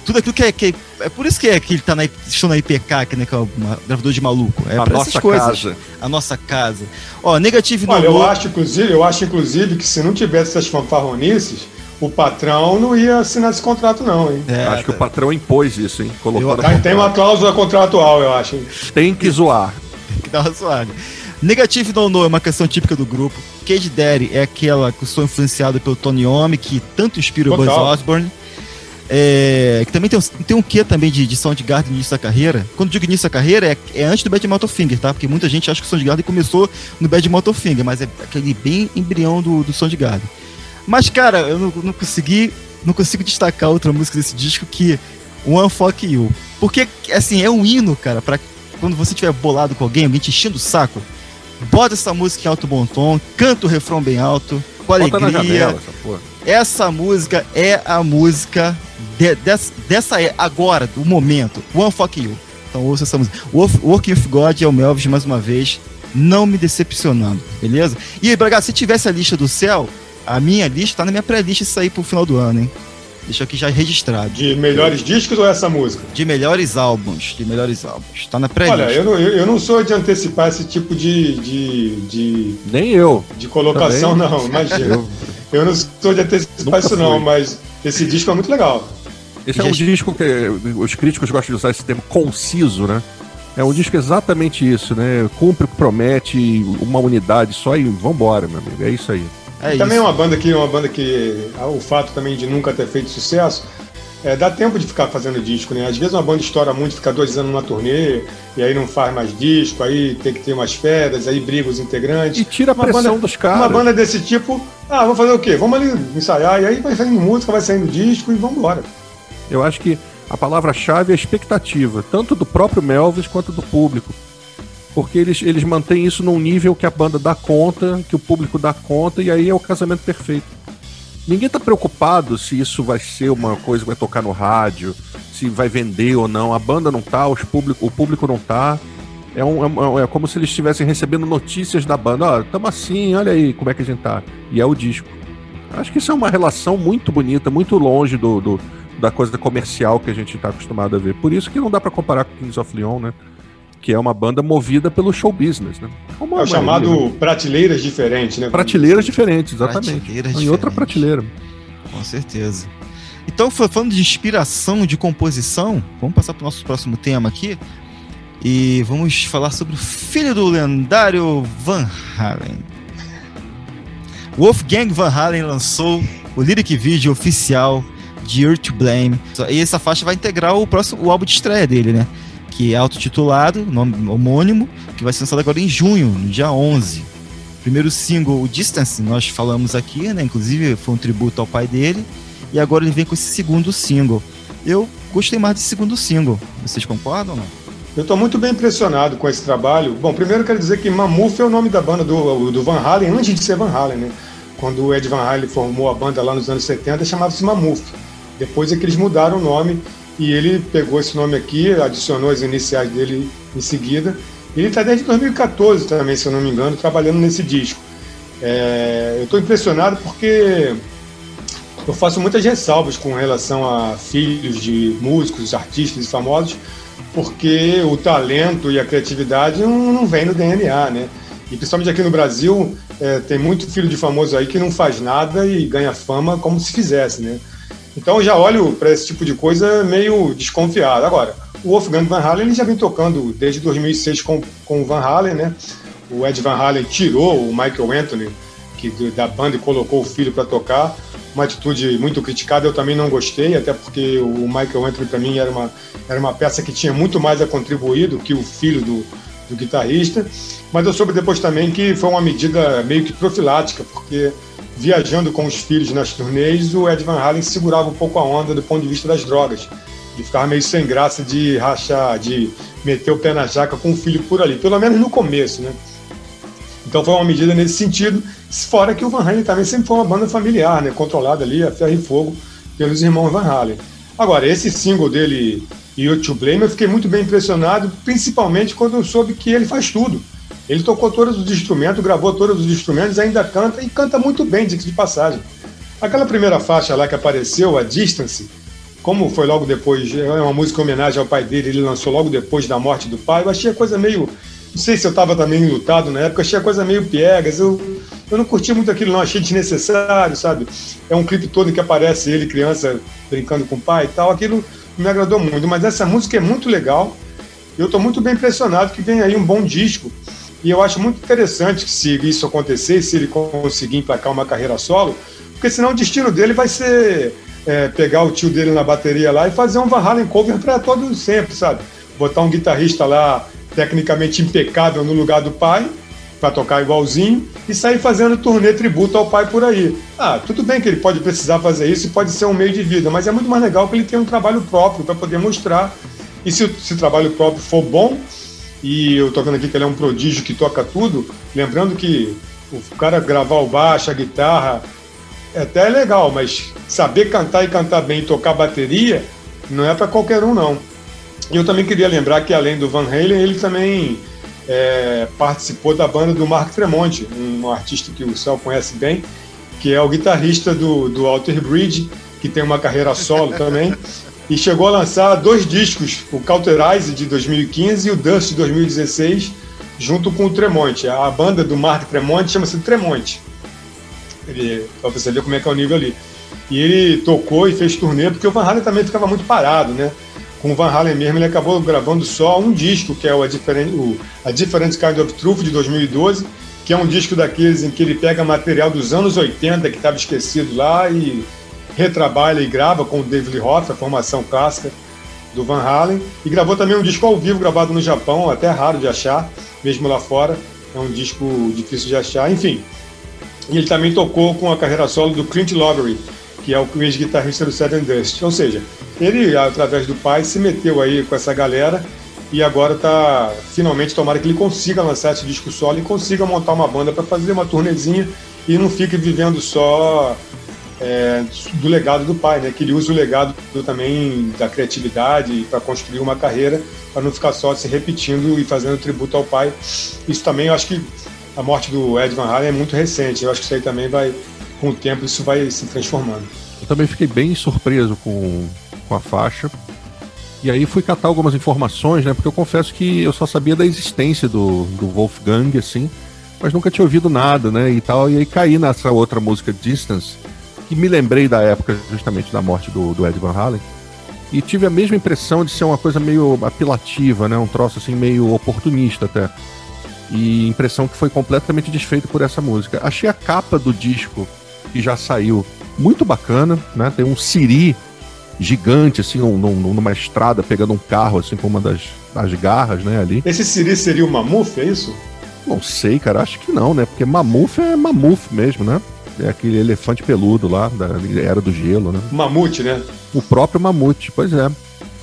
tudo aquilo que é. Que é, é por isso que, é, que ele tá na, estão na IPK, que, né, que é um gravador de maluco. É a nossa casa. A nossa casa. Ó, negativo Olha, eu acho, inclusive, eu acho, inclusive, que se não tivesse essas fanfarronices, o patrão não ia assinar esse contrato, não, hein? É, acho que o patrão impôs isso, hein? Colocou eu, tem uma cláusula contratual, eu acho. Tem que zoar. tem que dar uma zoada. Negativo no no é uma questão típica do grupo. Cage Daddy é aquela que sou influenciado pelo Tony Iommi, que tanto inspira o Buzz Osborne. É, que também tem, tem um quê também de, de Soundgarden no início da carreira. Quando digo início da carreira, é, é antes do Bad Finger, tá? Porque muita gente acha que o Soundgarden começou no Bad Finger, mas é aquele bem embrião do, do Soundgarden. Mas, cara, eu não, não consegui não consigo destacar outra música desse disco que One Fuck You. Porque, assim, é um hino, cara, para quando você tiver bolado com alguém, alguém te enchendo o saco, bota essa música em alto bom tom, canta o refrão bem alto, com alegria. Janela, essa, essa música é a música de, des, dessa é agora, do momento. One Fuck You. Então ouça essa música. Working with God é o Melvis mais uma vez, não me decepcionando, beleza? E aí, Braga, se tivesse a lista do céu, a minha lista tá na minha pré-lista isso aí pro final do ano, hein? Deixa aqui já registrado. De melhores discos ou essa música? De melhores álbuns. De melhores álbuns. Tá na pré-lista. Olha, eu não, eu, eu não sou de antecipar esse tipo de. de, de Nem eu. De colocação, Também. não, imagina. [laughs] eu, eu não sou de antecipar isso, não, mas esse disco é muito legal. Esse é um disco que os críticos gostam de usar esse termo conciso, né? É um disco exatamente isso, né? Cumpre o que promete, uma unidade só e vambora, meu amigo. É isso aí. É também é uma banda que, uma banda que o fato também de nunca ter feito sucesso, é, dá tempo de ficar fazendo disco, né? Às vezes uma banda estoura muito, fica dois anos numa turnê, e aí não faz mais disco, aí tem que ter umas férias, aí briga os integrantes. E tira a uma pressão banda, dos caras. Uma banda desse tipo, ah, vamos fazer o quê? Vamos ali ensaiar, e aí vai saindo música, vai saindo disco e vamos embora. Eu acho que a palavra-chave é expectativa, tanto do próprio Melvis quanto do público. Porque eles, eles mantêm isso num nível que a banda dá conta, que o público dá conta, e aí é o casamento perfeito. Ninguém tá preocupado se isso vai ser uma coisa que vai tocar no rádio, se vai vender ou não. A banda não tá, os público, o público não tá. É, um, é, é como se eles estivessem recebendo notícias da banda. Ó, oh, tamo assim, olha aí como é que a gente tá. E é o disco. Acho que isso é uma relação muito bonita, muito longe do, do da coisa comercial que a gente está acostumado a ver. Por isso que não dá para comparar com Kings of Leon, né? Que é uma banda movida pelo show business, né? Como é o chamado né? prateleiras diferentes, né? Prateleiras diferentes, exatamente. Prateleiras em outra prateleira. Com certeza. Então, falando de inspiração, de composição, vamos passar para o nosso próximo tema aqui. E vamos falar sobre o filho do lendário Van Halen. Wolfgang Van Halen lançou o lyric video oficial de You're to Blame. E essa faixa vai integrar o próximo o álbum de estreia dele, né? Que é autotitulado, nome homônimo, que vai ser lançado agora em junho, no dia 11. Primeiro single, o Distance, nós falamos aqui, né? Inclusive foi um tributo ao pai dele. E agora ele vem com esse segundo single. Eu gostei mais desse segundo single. Vocês concordam ou não? Eu estou muito bem impressionado com esse trabalho. Bom, primeiro quero dizer que Mammoth é o nome da banda do, do Van Halen, antes de ser Van Halen, né? Quando o Ed Van Halen formou a banda lá nos anos 70, chamava-se Mammoth. Depois é que eles mudaram o nome e ele pegou esse nome aqui, adicionou as iniciais dele em seguida. Ele está desde 2014 também, se eu não me engano, trabalhando nesse disco. É, eu estou impressionado porque eu faço muitas ressalvas com relação a filhos de músicos, artistas e famosos, porque o talento e a criatividade não, não vem no DNA, né? E principalmente aqui no Brasil, é, tem muito filho de famoso aí que não faz nada e ganha fama como se fizesse, né? Então eu já olho para esse tipo de coisa meio desconfiado. Agora, o Wolfgang Van Halen ele já vem tocando desde 2006 com, com o Van Halen, né? O Ed Van Halen tirou o Michael Anthony que, da banda e colocou o filho para tocar. Uma atitude muito criticada, eu também não gostei, até porque o Michael Anthony para mim era uma, era uma peça que tinha muito mais a contribuir do que o filho do, do guitarrista. Mas eu soube depois também que foi uma medida meio que profilática, porque viajando com os filhos nas turnês, o Ed Van Halen segurava um pouco a onda do ponto de vista das drogas. E ficava meio sem graça de rachar, de meter o pé na jaca com o filho por ali, pelo menos no começo, né? Então foi uma medida nesse sentido, fora que o Van Halen também sempre foi uma banda familiar, né? Controlada ali a ferro e fogo pelos irmãos Van Halen. Agora, esse single dele, You To Blame, eu fiquei muito bem impressionado, principalmente quando eu soube que ele faz tudo. Ele tocou todos os instrumentos, gravou todos os instrumentos, ainda canta e canta muito bem, diga de passagem. Aquela primeira faixa lá que apareceu, a Distance, como foi logo depois, é uma música em homenagem ao pai dele, ele lançou logo depois da morte do pai, eu achei a coisa meio. Não sei se eu estava também lutado na época, achei a coisa meio piegas. Eu, eu não curti muito aquilo, não, achei desnecessário, sabe? É um clipe todo que aparece ele, criança, brincando com o pai e tal. Aquilo me agradou muito, mas essa música é muito legal. Eu estou muito bem impressionado que vem aí um bom disco. E eu acho muito interessante que se isso acontecer, se ele conseguir emplacar uma carreira solo, porque senão o destino dele vai ser é, pegar o tio dele na bateria lá e fazer um Van Halen cover para todo sempre, sabe? Botar um guitarrista lá tecnicamente impecável no lugar do pai para tocar igualzinho e sair fazendo turnê tributo ao pai por aí. Ah, tudo bem que ele pode precisar fazer isso e pode ser um meio de vida, mas é muito mais legal que ele tenha um trabalho próprio para poder mostrar. E se, se o trabalho próprio for bom, e eu tô vendo aqui que ele é um prodígio que toca tudo, lembrando que o cara gravar o baixo, a guitarra, é até é legal, mas saber cantar e cantar bem e tocar bateria não é para qualquer um, não. E eu também queria lembrar que além do Van Halen, ele também é, participou da banda do Mark Tremonti, um artista que o Céu conhece bem, que é o guitarrista do, do Alter Bridge, que tem uma carreira solo também [laughs] e chegou a lançar dois discos, o Cauterize de 2015 e o Dust de 2016, junto com o Tremonte. A banda do Mark Tremonte chama-se Tremonte. Para você ver como é que é o nível ali. E ele tocou e fez turnê, porque o Van Halen também ficava muito parado, né? Com o Van Halen mesmo, ele acabou gravando só um disco, que é o A Different, o A Different Kind of Truth, de 2012, que é um disco daqueles em que ele pega material dos anos 80, que estava esquecido lá, e retrabalha e grava com o David Hoff, a formação clássica do Van Halen, e gravou também um disco ao vivo gravado no Japão, até raro de achar, mesmo lá fora, é um disco difícil de achar, enfim. E ele também tocou com a carreira solo do Clint Lovery, que é o ex-guitarrista do Seven Dust. Ou seja, ele, através do pai, se meteu aí com essa galera e agora tá finalmente tomara que ele consiga lançar esse disco solo e consiga montar uma banda para fazer uma turnezinha e não fique vivendo só é, do legado do pai, né? Que ele usa o legado do, também da criatividade para construir uma carreira, para não ficar só se repetindo e fazendo tributo ao pai. Isso também, eu acho que a morte do Ed Van Halen é muito recente. Eu acho que isso aí também vai, com o tempo, isso vai se transformando. Eu também fiquei bem surpreso com, com a faixa. E aí fui catar algumas informações, né? Porque eu confesso que eu só sabia da existência do, do Wolfgang, assim, mas nunca tinha ouvido nada, né? E tal. E aí caí nessa outra música Distance que me lembrei da época justamente da morte do, do Ed Van Halen e tive a mesma impressão de ser uma coisa meio apelativa, né? Um troço assim meio oportunista até. E impressão que foi completamente desfeito por essa música. Achei a capa do disco que já saiu muito bacana, né? Tem um siri gigante assim num, numa estrada pegando um carro assim com uma das, das garras, né, ali. Esse siri seria o mamuf, é isso? Não sei, cara, acho que não, né? Porque mamuf é mamuf mesmo, né? É aquele elefante peludo lá, da Era do Gelo, né? Mamute, né? O próprio mamute, pois é.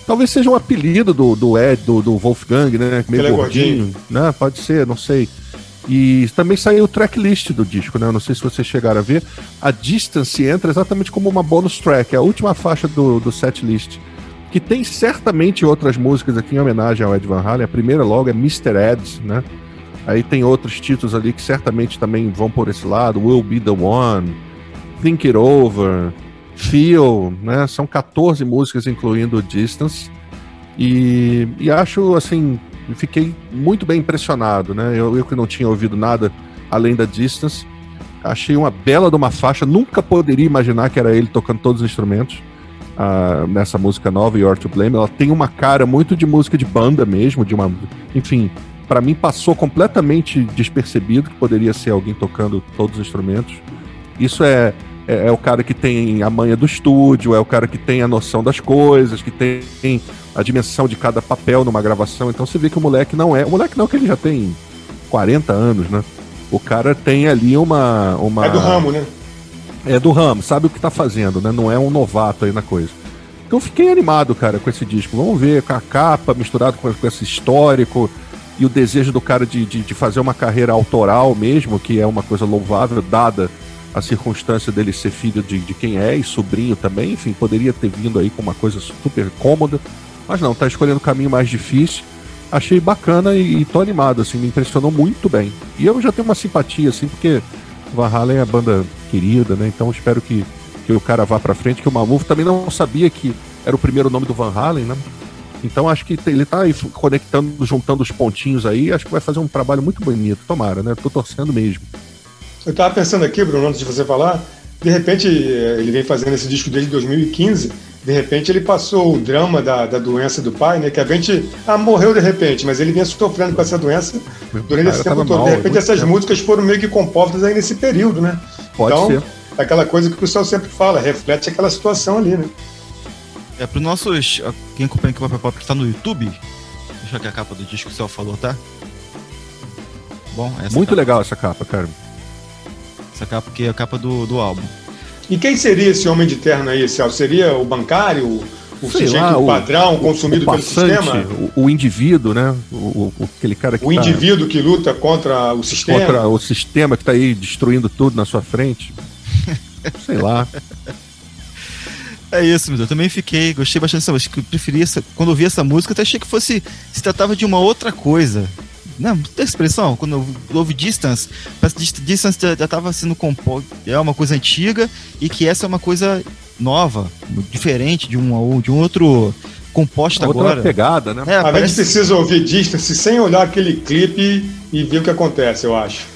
Talvez seja um apelido do, do Ed, do, do Wolfgang, né? Meio gordinho, gordinho, né? Pode ser, não sei. E também saiu o tracklist do disco, né? Não sei se vocês chegaram a ver. A Distance entra exatamente como uma bonus track, é a última faixa do, do set list. Que tem certamente outras músicas aqui em homenagem ao Ed Van Halen. A primeira logo é Mr. Ed, né? Aí tem outros títulos ali que certamente também vão por esse lado. Will Be The One, Think It Over, Feel, né? São 14 músicas, incluindo Distance. E, e acho, assim, fiquei muito bem impressionado, né? Eu, eu que não tinha ouvido nada além da Distance, achei uma bela de uma faixa, nunca poderia imaginar que era ele tocando todos os instrumentos. Uh, nessa música nova, You're to Blame, ela tem uma cara muito de música de banda mesmo, de uma, enfim, para mim passou completamente despercebido que poderia ser alguém tocando todos os instrumentos. Isso é, é, é, o cara que tem a manha do estúdio, é o cara que tem a noção das coisas, que tem a dimensão de cada papel numa gravação. Então você vê que o moleque não é. O moleque não, que ele já tem 40 anos, né? O cara tem ali uma. uma... É do ramo, né? É do ramo, sabe o que tá fazendo, né? Não é um novato aí na coisa. Então fiquei animado, cara, com esse disco. Vamos ver, com a capa misturado com, com esse histórico e o desejo do cara de, de, de, fazer uma carreira autoral mesmo, que é uma coisa louvável, dada a circunstância dele ser filho de, de quem é e sobrinho também. Enfim, poderia ter vindo aí com uma coisa super cômoda, mas não, tá escolhendo o caminho mais difícil. Achei bacana e, e tô animado, assim, me impressionou muito bem. E eu já tenho uma simpatia, assim, porque Van Halen é a banda querida, né? Então espero que, que o cara vá pra frente, que o Mamuf também não sabia que era o primeiro nome do Van Halen, né? Então acho que ele tá aí conectando, juntando os pontinhos aí, acho que vai fazer um trabalho muito bonito, tomara, né? Tô torcendo mesmo. Eu tava pensando aqui, Bruno, antes de você falar, de repente eh, ele vem fazendo esse disco desde 2015, de repente ele passou o drama da, da doença do pai, né? Que a gente ah, morreu de repente, mas ele vinha sofrendo com essa doença durante esse tempo todo. Mal, de repente essas tempo. músicas foram meio que compostas aí nesse período, né? Pode então, ser. Aquela coisa que o pessoal sempre fala, reflete aquela situação ali, né? É, para os nossos. Quem acompanha aqui o Pop Pop que está no YouTube, deixa aqui a capa do disco que o Céu falou, tá? Bom, Muito capa. legal essa capa, cara. Essa capa que é a capa do, do álbum. E quem seria esse homem de terno aí, Céu? Seria o bancário, o Sei sujeito lá, o, padrão, consumido o passante, pelo sistema? O, o, indivíduo, né? O, aquele cara que. O tá, indivíduo que luta contra o sistema. Contra o sistema que está aí destruindo tudo na sua frente. [laughs] Sei lá. É isso, meu. Eu também fiquei, gostei bastante dessa música. Eu preferi essa, quando eu vi essa música, até achei que fosse. Se tratava de uma outra coisa. Não, tem expressão? Quando eu ouvi Distance, parece que Distance já, estava sendo composto. É uma coisa antiga e que essa é uma coisa nova, diferente de um, de um outro composto outra agora. pegada, né? É, a parece... gente precisa ouvir Distance sem olhar aquele clipe e ver o que acontece, eu acho.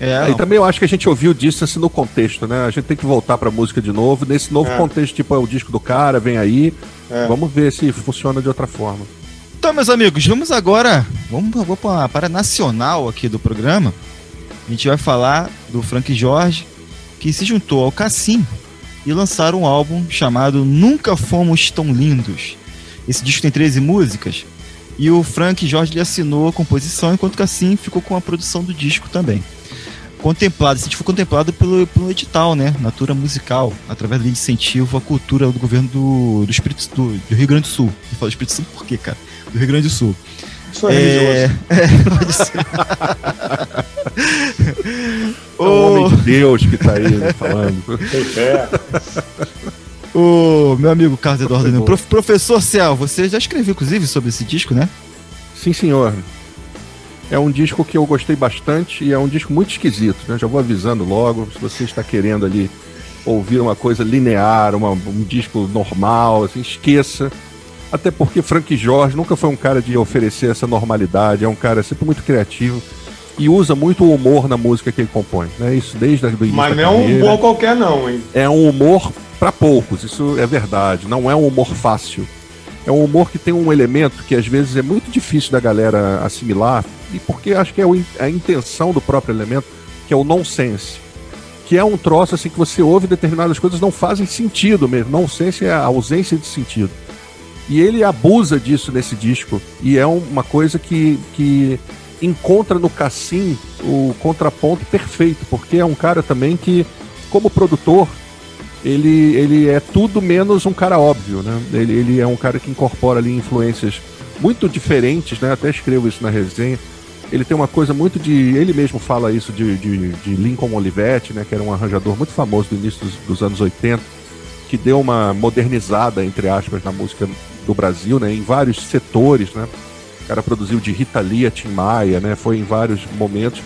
É, e também eu acho que a gente ouviu Distance no contexto, né? A gente tem que voltar pra música de novo. Nesse novo é. contexto, tipo, é o disco do cara, vem aí. É. Vamos ver se funciona de outra forma. Então, meus amigos, vamos agora. Vamos, vamos para, para nacional aqui do programa. A gente vai falar do Frank Jorge, que se juntou ao Cassim e lançaram um álbum chamado Nunca Fomos Tão Lindos. Esse disco tem 13 músicas. E o Frank Jorge lhe assinou a composição, enquanto Cassim ficou com a produção do disco também contemplado, esse foi contemplado pelo, pelo edital, né? Natura Musical, através de incentivo à cultura do governo do, do Espírito do, do Rio Grande do Sul. Eu falo Espírito Santo por quê, cara? Do Rio Grande do Sul. Isso é, [laughs] é, pode ser. é o homem de Deus que tá aí né, falando. [laughs] o meu amigo Carlos Eduardo, prof, professor Céu, você já escreveu inclusive sobre esse disco, né? Sim, senhor. É um disco que eu gostei bastante e é um disco muito esquisito, né? Já vou avisando logo, se você está querendo ali ouvir uma coisa linear, uma, um disco normal, assim, esqueça. Até porque Frank Jorge nunca foi um cara de oferecer essa normalidade, é um cara sempre muito criativo e usa muito o humor na música que ele compõe, né? Isso desde o início Mas não é um humor qualquer não, hein? É um humor para poucos, isso é verdade, não é um humor fácil. É um humor que tem um elemento que às vezes é muito difícil da galera assimilar, e porque acho que é a intenção do próprio elemento, que é o nonsense. Que é um troço assim que você ouve determinadas coisas não fazem sentido mesmo. Nonsense é a ausência de sentido. E ele abusa disso nesse disco. E é uma coisa que, que encontra no Cassim o contraponto perfeito, porque é um cara também que, como produtor, ele, ele é tudo menos um cara óbvio, né? Ele, ele é um cara que incorpora ali influências muito diferentes, né? Até escrevo isso na resenha. Ele tem uma coisa muito de. Ele mesmo fala isso de, de, de Lincoln Olivetti, né? Que era um arranjador muito famoso do início dos, dos, anos 80, que deu uma modernizada, entre aspas, na música do Brasil, né? Em vários setores, né? O cara produziu de Rita Lee a Tim Maia, né? Foi em vários momentos.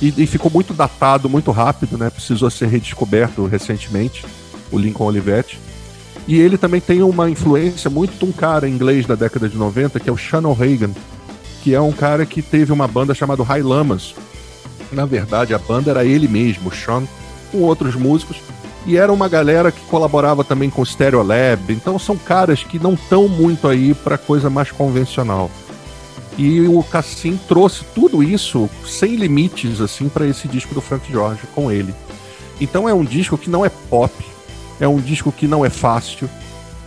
E, e ficou muito datado, muito rápido, né? Precisou ser redescoberto recentemente o Lincoln Olivetti. E ele também tem uma influência muito de um cara inglês da década de 90, que é o Shannon Reagan, que é um cara que teve uma banda chamada High Lamas. Na verdade, a banda era ele mesmo, o Sean, com outros músicos, e era uma galera que colaborava também com o Stereolab. Então são caras que não estão muito aí para coisa mais convencional. E o Cassim trouxe tudo isso sem limites assim para esse disco do Frank George com ele. Então é um disco que não é pop, é um disco que não é fácil,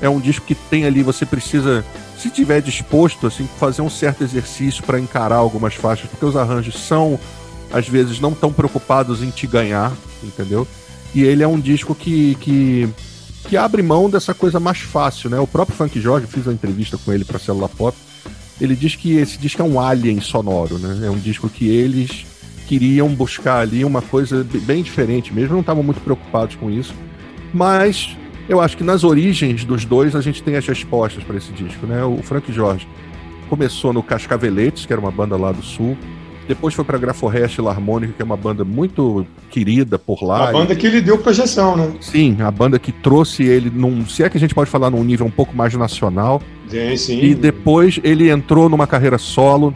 é um disco que tem ali você precisa, se tiver disposto assim, fazer um certo exercício para encarar algumas faixas, porque os arranjos são às vezes não tão preocupados em te ganhar, entendeu? E ele é um disco que, que, que abre mão dessa coisa mais fácil, né? O próprio Frank George, fiz uma entrevista com ele para Célula Pop, ele diz que esse disco é um alien sonoro, né? É um disco que eles queriam buscar ali uma coisa bem diferente mesmo, não estavam muito preocupados com isso. Mas eu acho que nas origens dos dois a gente tem as respostas para esse disco, né? O Frank Jorge começou no Cascaveletes, que era uma banda lá do sul, depois foi para Graforrest Harmônica, que é uma banda muito querida por lá. A banda e... que ele deu projeção, né? Sim, a banda que trouxe ele num. Se é que a gente pode falar num nível um pouco mais nacional. Sim, sim. E depois ele entrou numa carreira solo,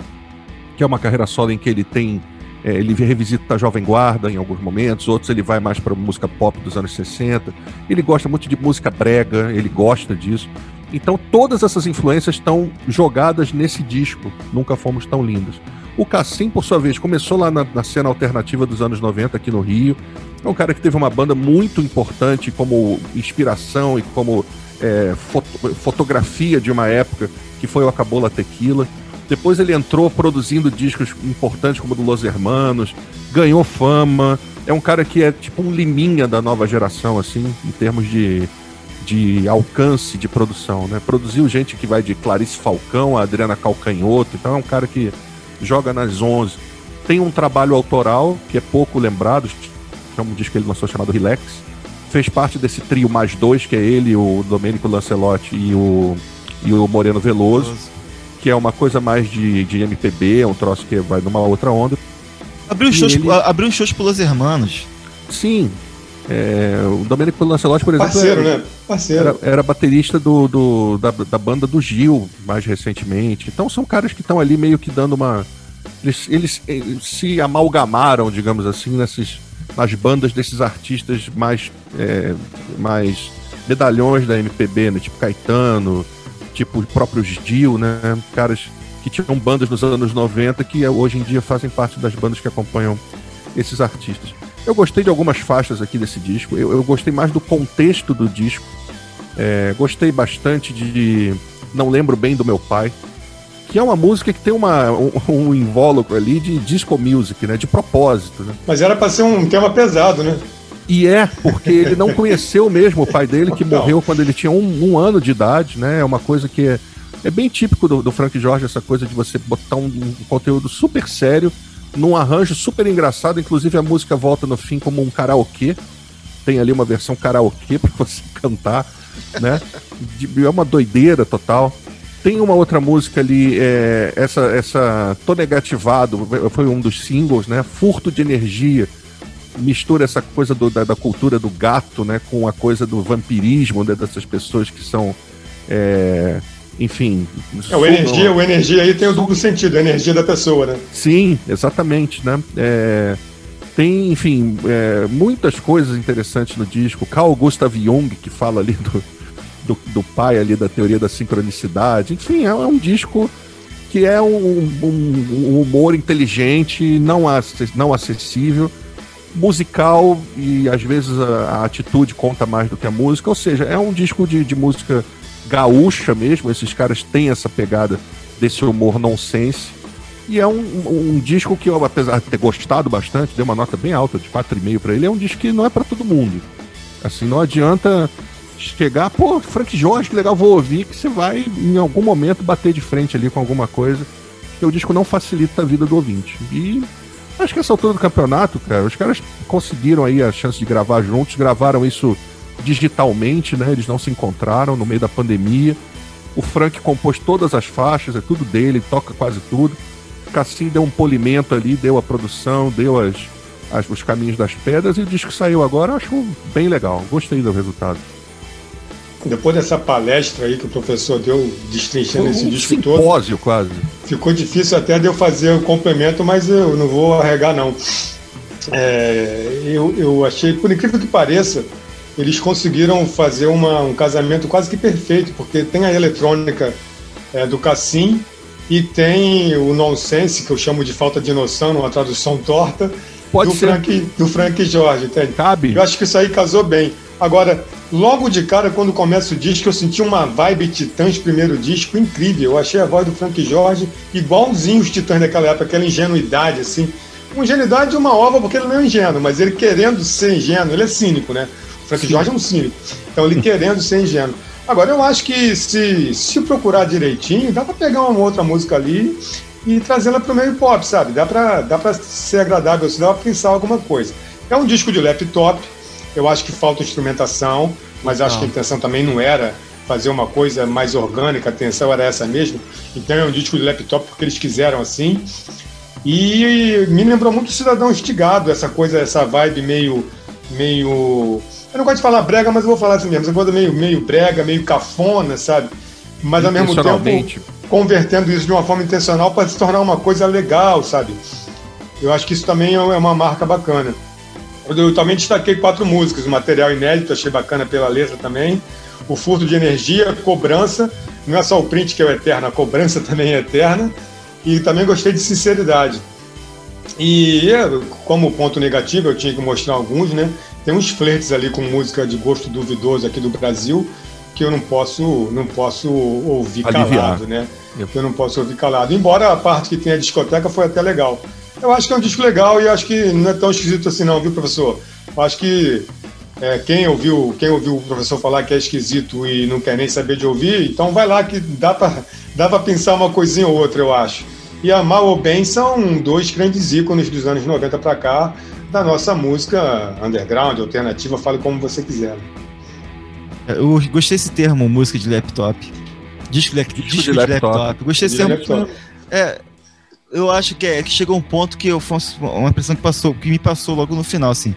que é uma carreira solo em que ele tem. É, ele revisita a Jovem Guarda em alguns momentos, outros ele vai mais para música pop dos anos 60. Ele gosta muito de música brega, ele gosta disso. Então todas essas influências estão jogadas nesse disco, Nunca Fomos Tão Lindos. O Cassim, por sua vez, começou lá na, na, cena alternativa dos anos 90 aqui no Rio. É um cara que teve uma banda muito importante como inspiração e como é, foto, fotografia de uma época, que foi o Acabola Tequila. Depois ele entrou produzindo discos importantes como o do Los Hermanos, ganhou fama. É um cara que é tipo um liminha da nova geração, assim, em termos de, de alcance de produção, né? Produziu gente que vai de Clarice Falcão a Adriana Calcanhoto, então é um cara que joga nas 11. Tem um trabalho autoral que é pouco lembrado, que é um disco que ele lançou chamado Relax. Fez parte desse trio mais dois, que é ele, o Domênico Lancelotti e o, e o Moreno Veloso, que é uma coisa mais de, de MPB, é um troço que vai numa outra onda. Abriu shows, ele... abriu shows pelos Hermanos. Sim, é, o Domenico Lancelotti, por exemplo, Parceiro, era, né? Parceiro. Era, era baterista do, do da, da, banda do Gil, mais recentemente. Então são caras que estão ali meio que dando uma. Eles, eles, eles, se amalgamaram, digamos assim, nesses, nas bandas desses artistas mais, é, mais medalhões da MPB, né? Tipo Caetano, tipo o próprio Gil, né? Caras que tinham bandas nos anos 90 que hoje em dia fazem parte das bandas que acompanham esses artistas. Eu gostei de algumas faixas aqui desse disco. Eu, eu gostei mais do contexto do disco. É, gostei bastante de Não Lembro Bem do Meu Pai, que é uma música que tem uma, um, um invólucro ali de disco music, né? De propósito, né? Mas era para ser um tema pesado, né? E é, porque ele não conheceu mesmo o pai dele, que morreu quando ele tinha um, um, ano de idade, né? É uma coisa que é, é bem típico do, do Frank Jorge, essa coisa de você botar um, um conteúdo super sério num arranjo super engraçado. Inclusive a música volta no fim como um karaokê. Tem ali uma versão karaokê para você [laughs] cantar, né? É uma doideira total. Tem uma outra música ali, é, essa, essa Tô Negativado, foi um dos singles, né? Furto de Energia. Mistura essa coisa do, da, da, cultura do gato, né? Com a coisa do vampirismo né, dessas pessoas que são. É, enfim. É, o energia, o energia aí tem o duplo sentido, a energia da pessoa, né? Sim, exatamente, né? É, tem, enfim, é, muitas coisas interessantes no disco. Carl Gustav Jung, que fala ali do, do, do, pai ali da teoria da sincronicidade. Enfim, é, é um disco que é um, um, um humor inteligente, não, não acessível, musical e às vezes a, a, atitude conta mais do que a música. Ou seja, é um disco de, de música gaúcha mesmo, esses caras têm essa pegada desse humor nonsense. E é um, um, disco que eu, apesar de ter gostado bastante, dei uma nota bem alta, de 4,5 para ele, é um disco que não é para todo mundo. Assim, não adianta chegar, pô, Frank Jorge, que legal, vou ouvir, que você vai em algum momento bater de frente ali com alguma coisa, o disco não facilita a vida do ouvinte. E acho que essa altura do campeonato, cara, os caras conseguiram aí a chance de gravar juntos, gravaram isso digitalmente, né? Eles não se encontraram no meio da pandemia. O Frank compôs todas as faixas, é tudo dele, toca quase tudo. Cassim deu um polimento ali, deu a produção, deu as, as, os caminhos das pedras e o disco saiu agora, acho bem legal. Gostei do resultado. Depois dessa palestra aí que o professor deu, destrinchando Um esse disco todo, simpósio quase. ficou difícil até de eu fazer o complemento, mas eu não vou arregar, não. É, eu, eu achei, por incrível que pareça, eles conseguiram fazer uma, um casamento quase que perfeito, porque tem a eletrônica é, do Cassim e tem o nonsense, que eu chamo de falta de noção, numa tradução torta, Pode do, ser. Frank, do Frank Jorge, entende? Cabe. Eu acho que isso aí casou bem. Agora, logo de cara, quando começa o disco, eu senti uma vibe Titãs primeiro disco incrível. Eu achei a voz do Frank Jorge igualzinho os Titãs daquela época, aquela ingenuidade, assim. Uma ingenuidade de uma ova, porque ele não é ingênuo, mas ele querendo ser ingênuo, ele é cínico, né? O Frank Jorge é um cínico. Então, ele [laughs] querendo ser ingênuo. Agora, eu acho que se, se procurar direitinho, dá pra pegar uma outra música ali e trazê-la pro meio pop, sabe? Dá pra, dá pra ser agradável, se dá pra pensar alguma coisa. É um disco de laptop, eu acho que falta instrumentação, mas acho que a intenção também não era fazer uma coisa mais orgânica, a intenção era essa mesmo. Então é um disco de laptop porque eles quiseram assim. E me lembrou muito o Cidadão Estigado, essa coisa, essa vibe meio. meio. Eu não gosto de falar brega, mas eu vou falar assim mesmo. Essa coisa meio, meio brega, meio cafona, sabe? Mas ao mesmo tempo convertendo isso de uma forma intencional para se tornar uma coisa legal, sabe? Eu acho que isso também é uma marca bacana. Eu também destaquei quatro músicas, o material inédito, achei bacana pela letra também. O furto de energia, cobrança, não é só o print que é o eterno, a cobrança [laughs] também é eterna. E também gostei de sinceridade. E como ponto negativo, eu tinha que mostrar alguns, né? Tem uns flertes ali com música de gosto duvidoso aqui do Brasil que eu não posso, não posso ouvir Aliviar. calado, né? Eu não posso ouvir calado. Embora a parte que tem a discoteca foi até legal. Eu acho que é um disco legal e acho que não é tão esquisito assim não, viu, professor? Eu acho que é, quem, ouviu, quem ouviu o professor falar que é esquisito e não quer nem saber de ouvir, então vai lá que dá pra, dá pra pensar uma coisinha ou outra, eu acho. E a Mal ou Bem são dois grandes ícones dos anos 90 para cá da nossa música underground, alternativa, fale como você quiser. Eu gostei desse termo, música de laptop. Disco, le- disco de, laptop. Gostei desse De termo. laptop. É, eu acho que, é, que chegou um ponto que eu uma impressão que passou, que me passou logo no final, assim.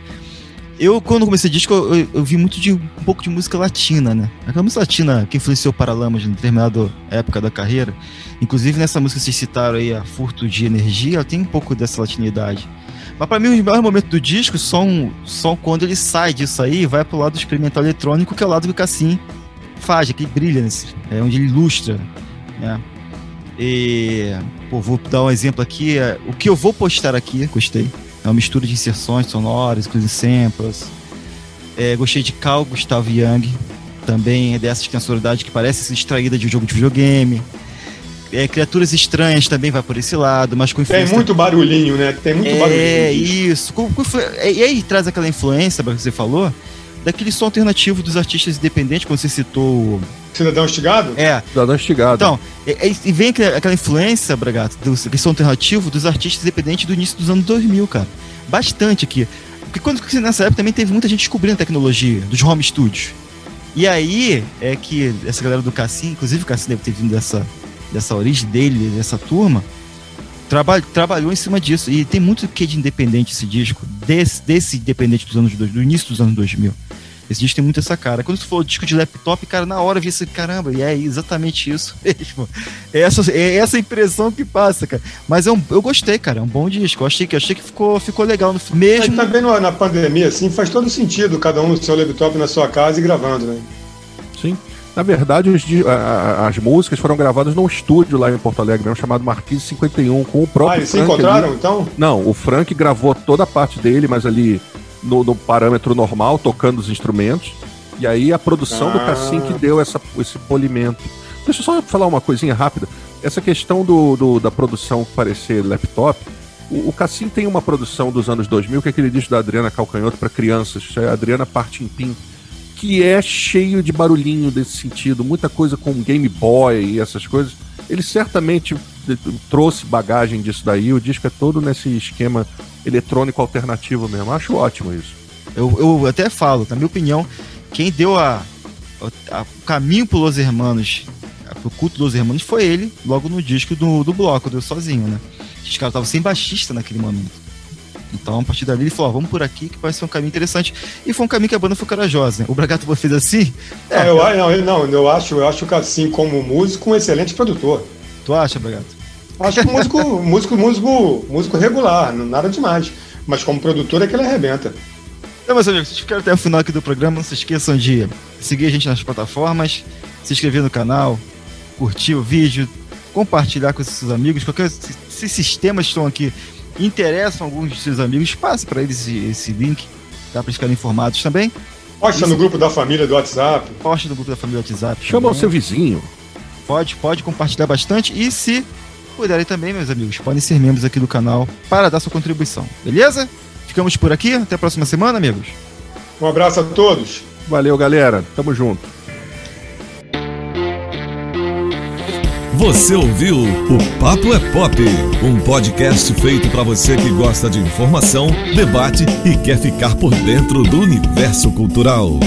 Eu, quando comecei disco, eu, eu, eu vi muito de um pouco de música latina, né? Aquela música latina que influenciou o Paralamas em determinada época da carreira. Inclusive nessa música que vocês citaram aí, a Furto de Energia, ela tem um pouco dessa latinidade. Mas pra mim, o melhor momento do disco são, são quando ele sai disso aí e vai pro lado experimental eletrônico, que é o lado que o Cassim faz, que ele brilha nesse, é onde ele ilustra, né? E, pô, vou dar um exemplo aqui. é, o que eu vou postar aqui, gostei. É uma mistura de inserções sonoras, com samples. É, gostei de Carl Gustavo Young, também é dessa extensoridade que parece ser extraída de um jogo de videogame. É, Criaturas Estranhas também vai por esse lado, mas com Tem influência muito barulhinho, né? Tem muito barulhinho. é, no disco. isso. É, E aí traz aquela influência, que você falou, daquele som alternativo dos artistas independentes, quando você citou. o- Cidadão Estigado? É, Cidadão Estigado. então, é- é- e vem aquela, influência, Bragato, do aquele som alternativo dos artistas independentes do início dos anos 2000, cara. Bastante aqui. Porque quando nessa época também teve muita gente descobrindo a tecnologia dos home studios. E aí é que essa galera do Cassim, inclusive o Cassim deve ter vindo dessa, dessa origem dele, dessa turma, traba, trabalhou em cima disso. E tem muito que de independente esse disco, desse, desse independente dos anos dois- do início dos anos 2000. Esse disco tem muito essa cara. Quando você falou disco de laptop, cara, na hora eu vi esse caramba, e é exatamente isso [laughs] mesmo. É essa, é essa impressão que passa, cara. Mas é um, eu gostei, cara. É um bom disco. Eu achei que, achei que ficou, ficou legal no Mas mesmo. também no- na pandemia, assim, faz todo sentido cada um no seu laptop na sua casa e gravando, né? Sim. Na verdade, os di- a- a- as músicas foram gravadas num estúdio lá em Porto Alegre, mesmo, chamado Marquise 51, com o Ah, próprio eles se Frank encontraram, ali. então? Não, o Frank gravou toda a parte dele, mas ali no, no parâmetro normal, tocando os instrumentos. E aí a produção do Ah. Cassim que deu essa, esse polimento. Deixa eu só falar uma coisinha rápida. Essa questão do, do- da produção parecer laptop, o, Cassim tem uma produção dos anos 2000, que é aquele disco da Adriana Calcanhoto para crianças, é a Adriana Partimpim, que é cheio de barulhinho desse sentido, muita coisa com Game Boy e essas coisas. Ele certamente trouxe bagagem disso daí, o disco é todo nesse esquema eletrônico alternativo mesmo. Acho ótimo isso. Eu, eu até falo, na minha opinião, quem deu a, a- o caminho pro Los Hermanos, pro culto dos Hermanos, foi ele, logo no disco do, do bloco, deu sozinho, né? Os caras estavam sem baixista naquele momento. Então, a partir dali, ele falou: ó, vamos por aqui que vai ser um caminho interessante. E foi um caminho que a banda foi corajosa. Né? O Bragato fez assim. É, eu, não, eu, não, eu acho, eu acho que assim, como músico, um excelente produtor. Tu acha, Bragato? Acho que músico, [laughs] músico, músico, músico regular, nada demais. Mas como produtor é que ele arrebenta. Então, meus amigos, vocês ficaram até o final aqui do programa, não se esqueçam de seguir a gente nas plataformas, se inscrever no canal, curtir o vídeo, compartilhar com seus amigos. Qualquer, se, se esses temas estão aqui interessam alguns de seus amigos, passe para eles esse, esse link, dá para ficarem informados também. Posta no grupo da família do WhatsApp. Posta no grupo da família do WhatsApp. Chama também. o seu vizinho. Pode, pode compartilhar bastante. E se puderem também, meus amigos, podem ser membros aqui do canal para dar sua contribuição. Beleza? Ficamos por aqui. Até a próxima semana, amigos. Um abraço a todos. Valeu, galera. Tamo junto. Você ouviu o Papo é Pop, um podcast feito para você que gosta de informação, debate e quer ficar por dentro do universo cultural.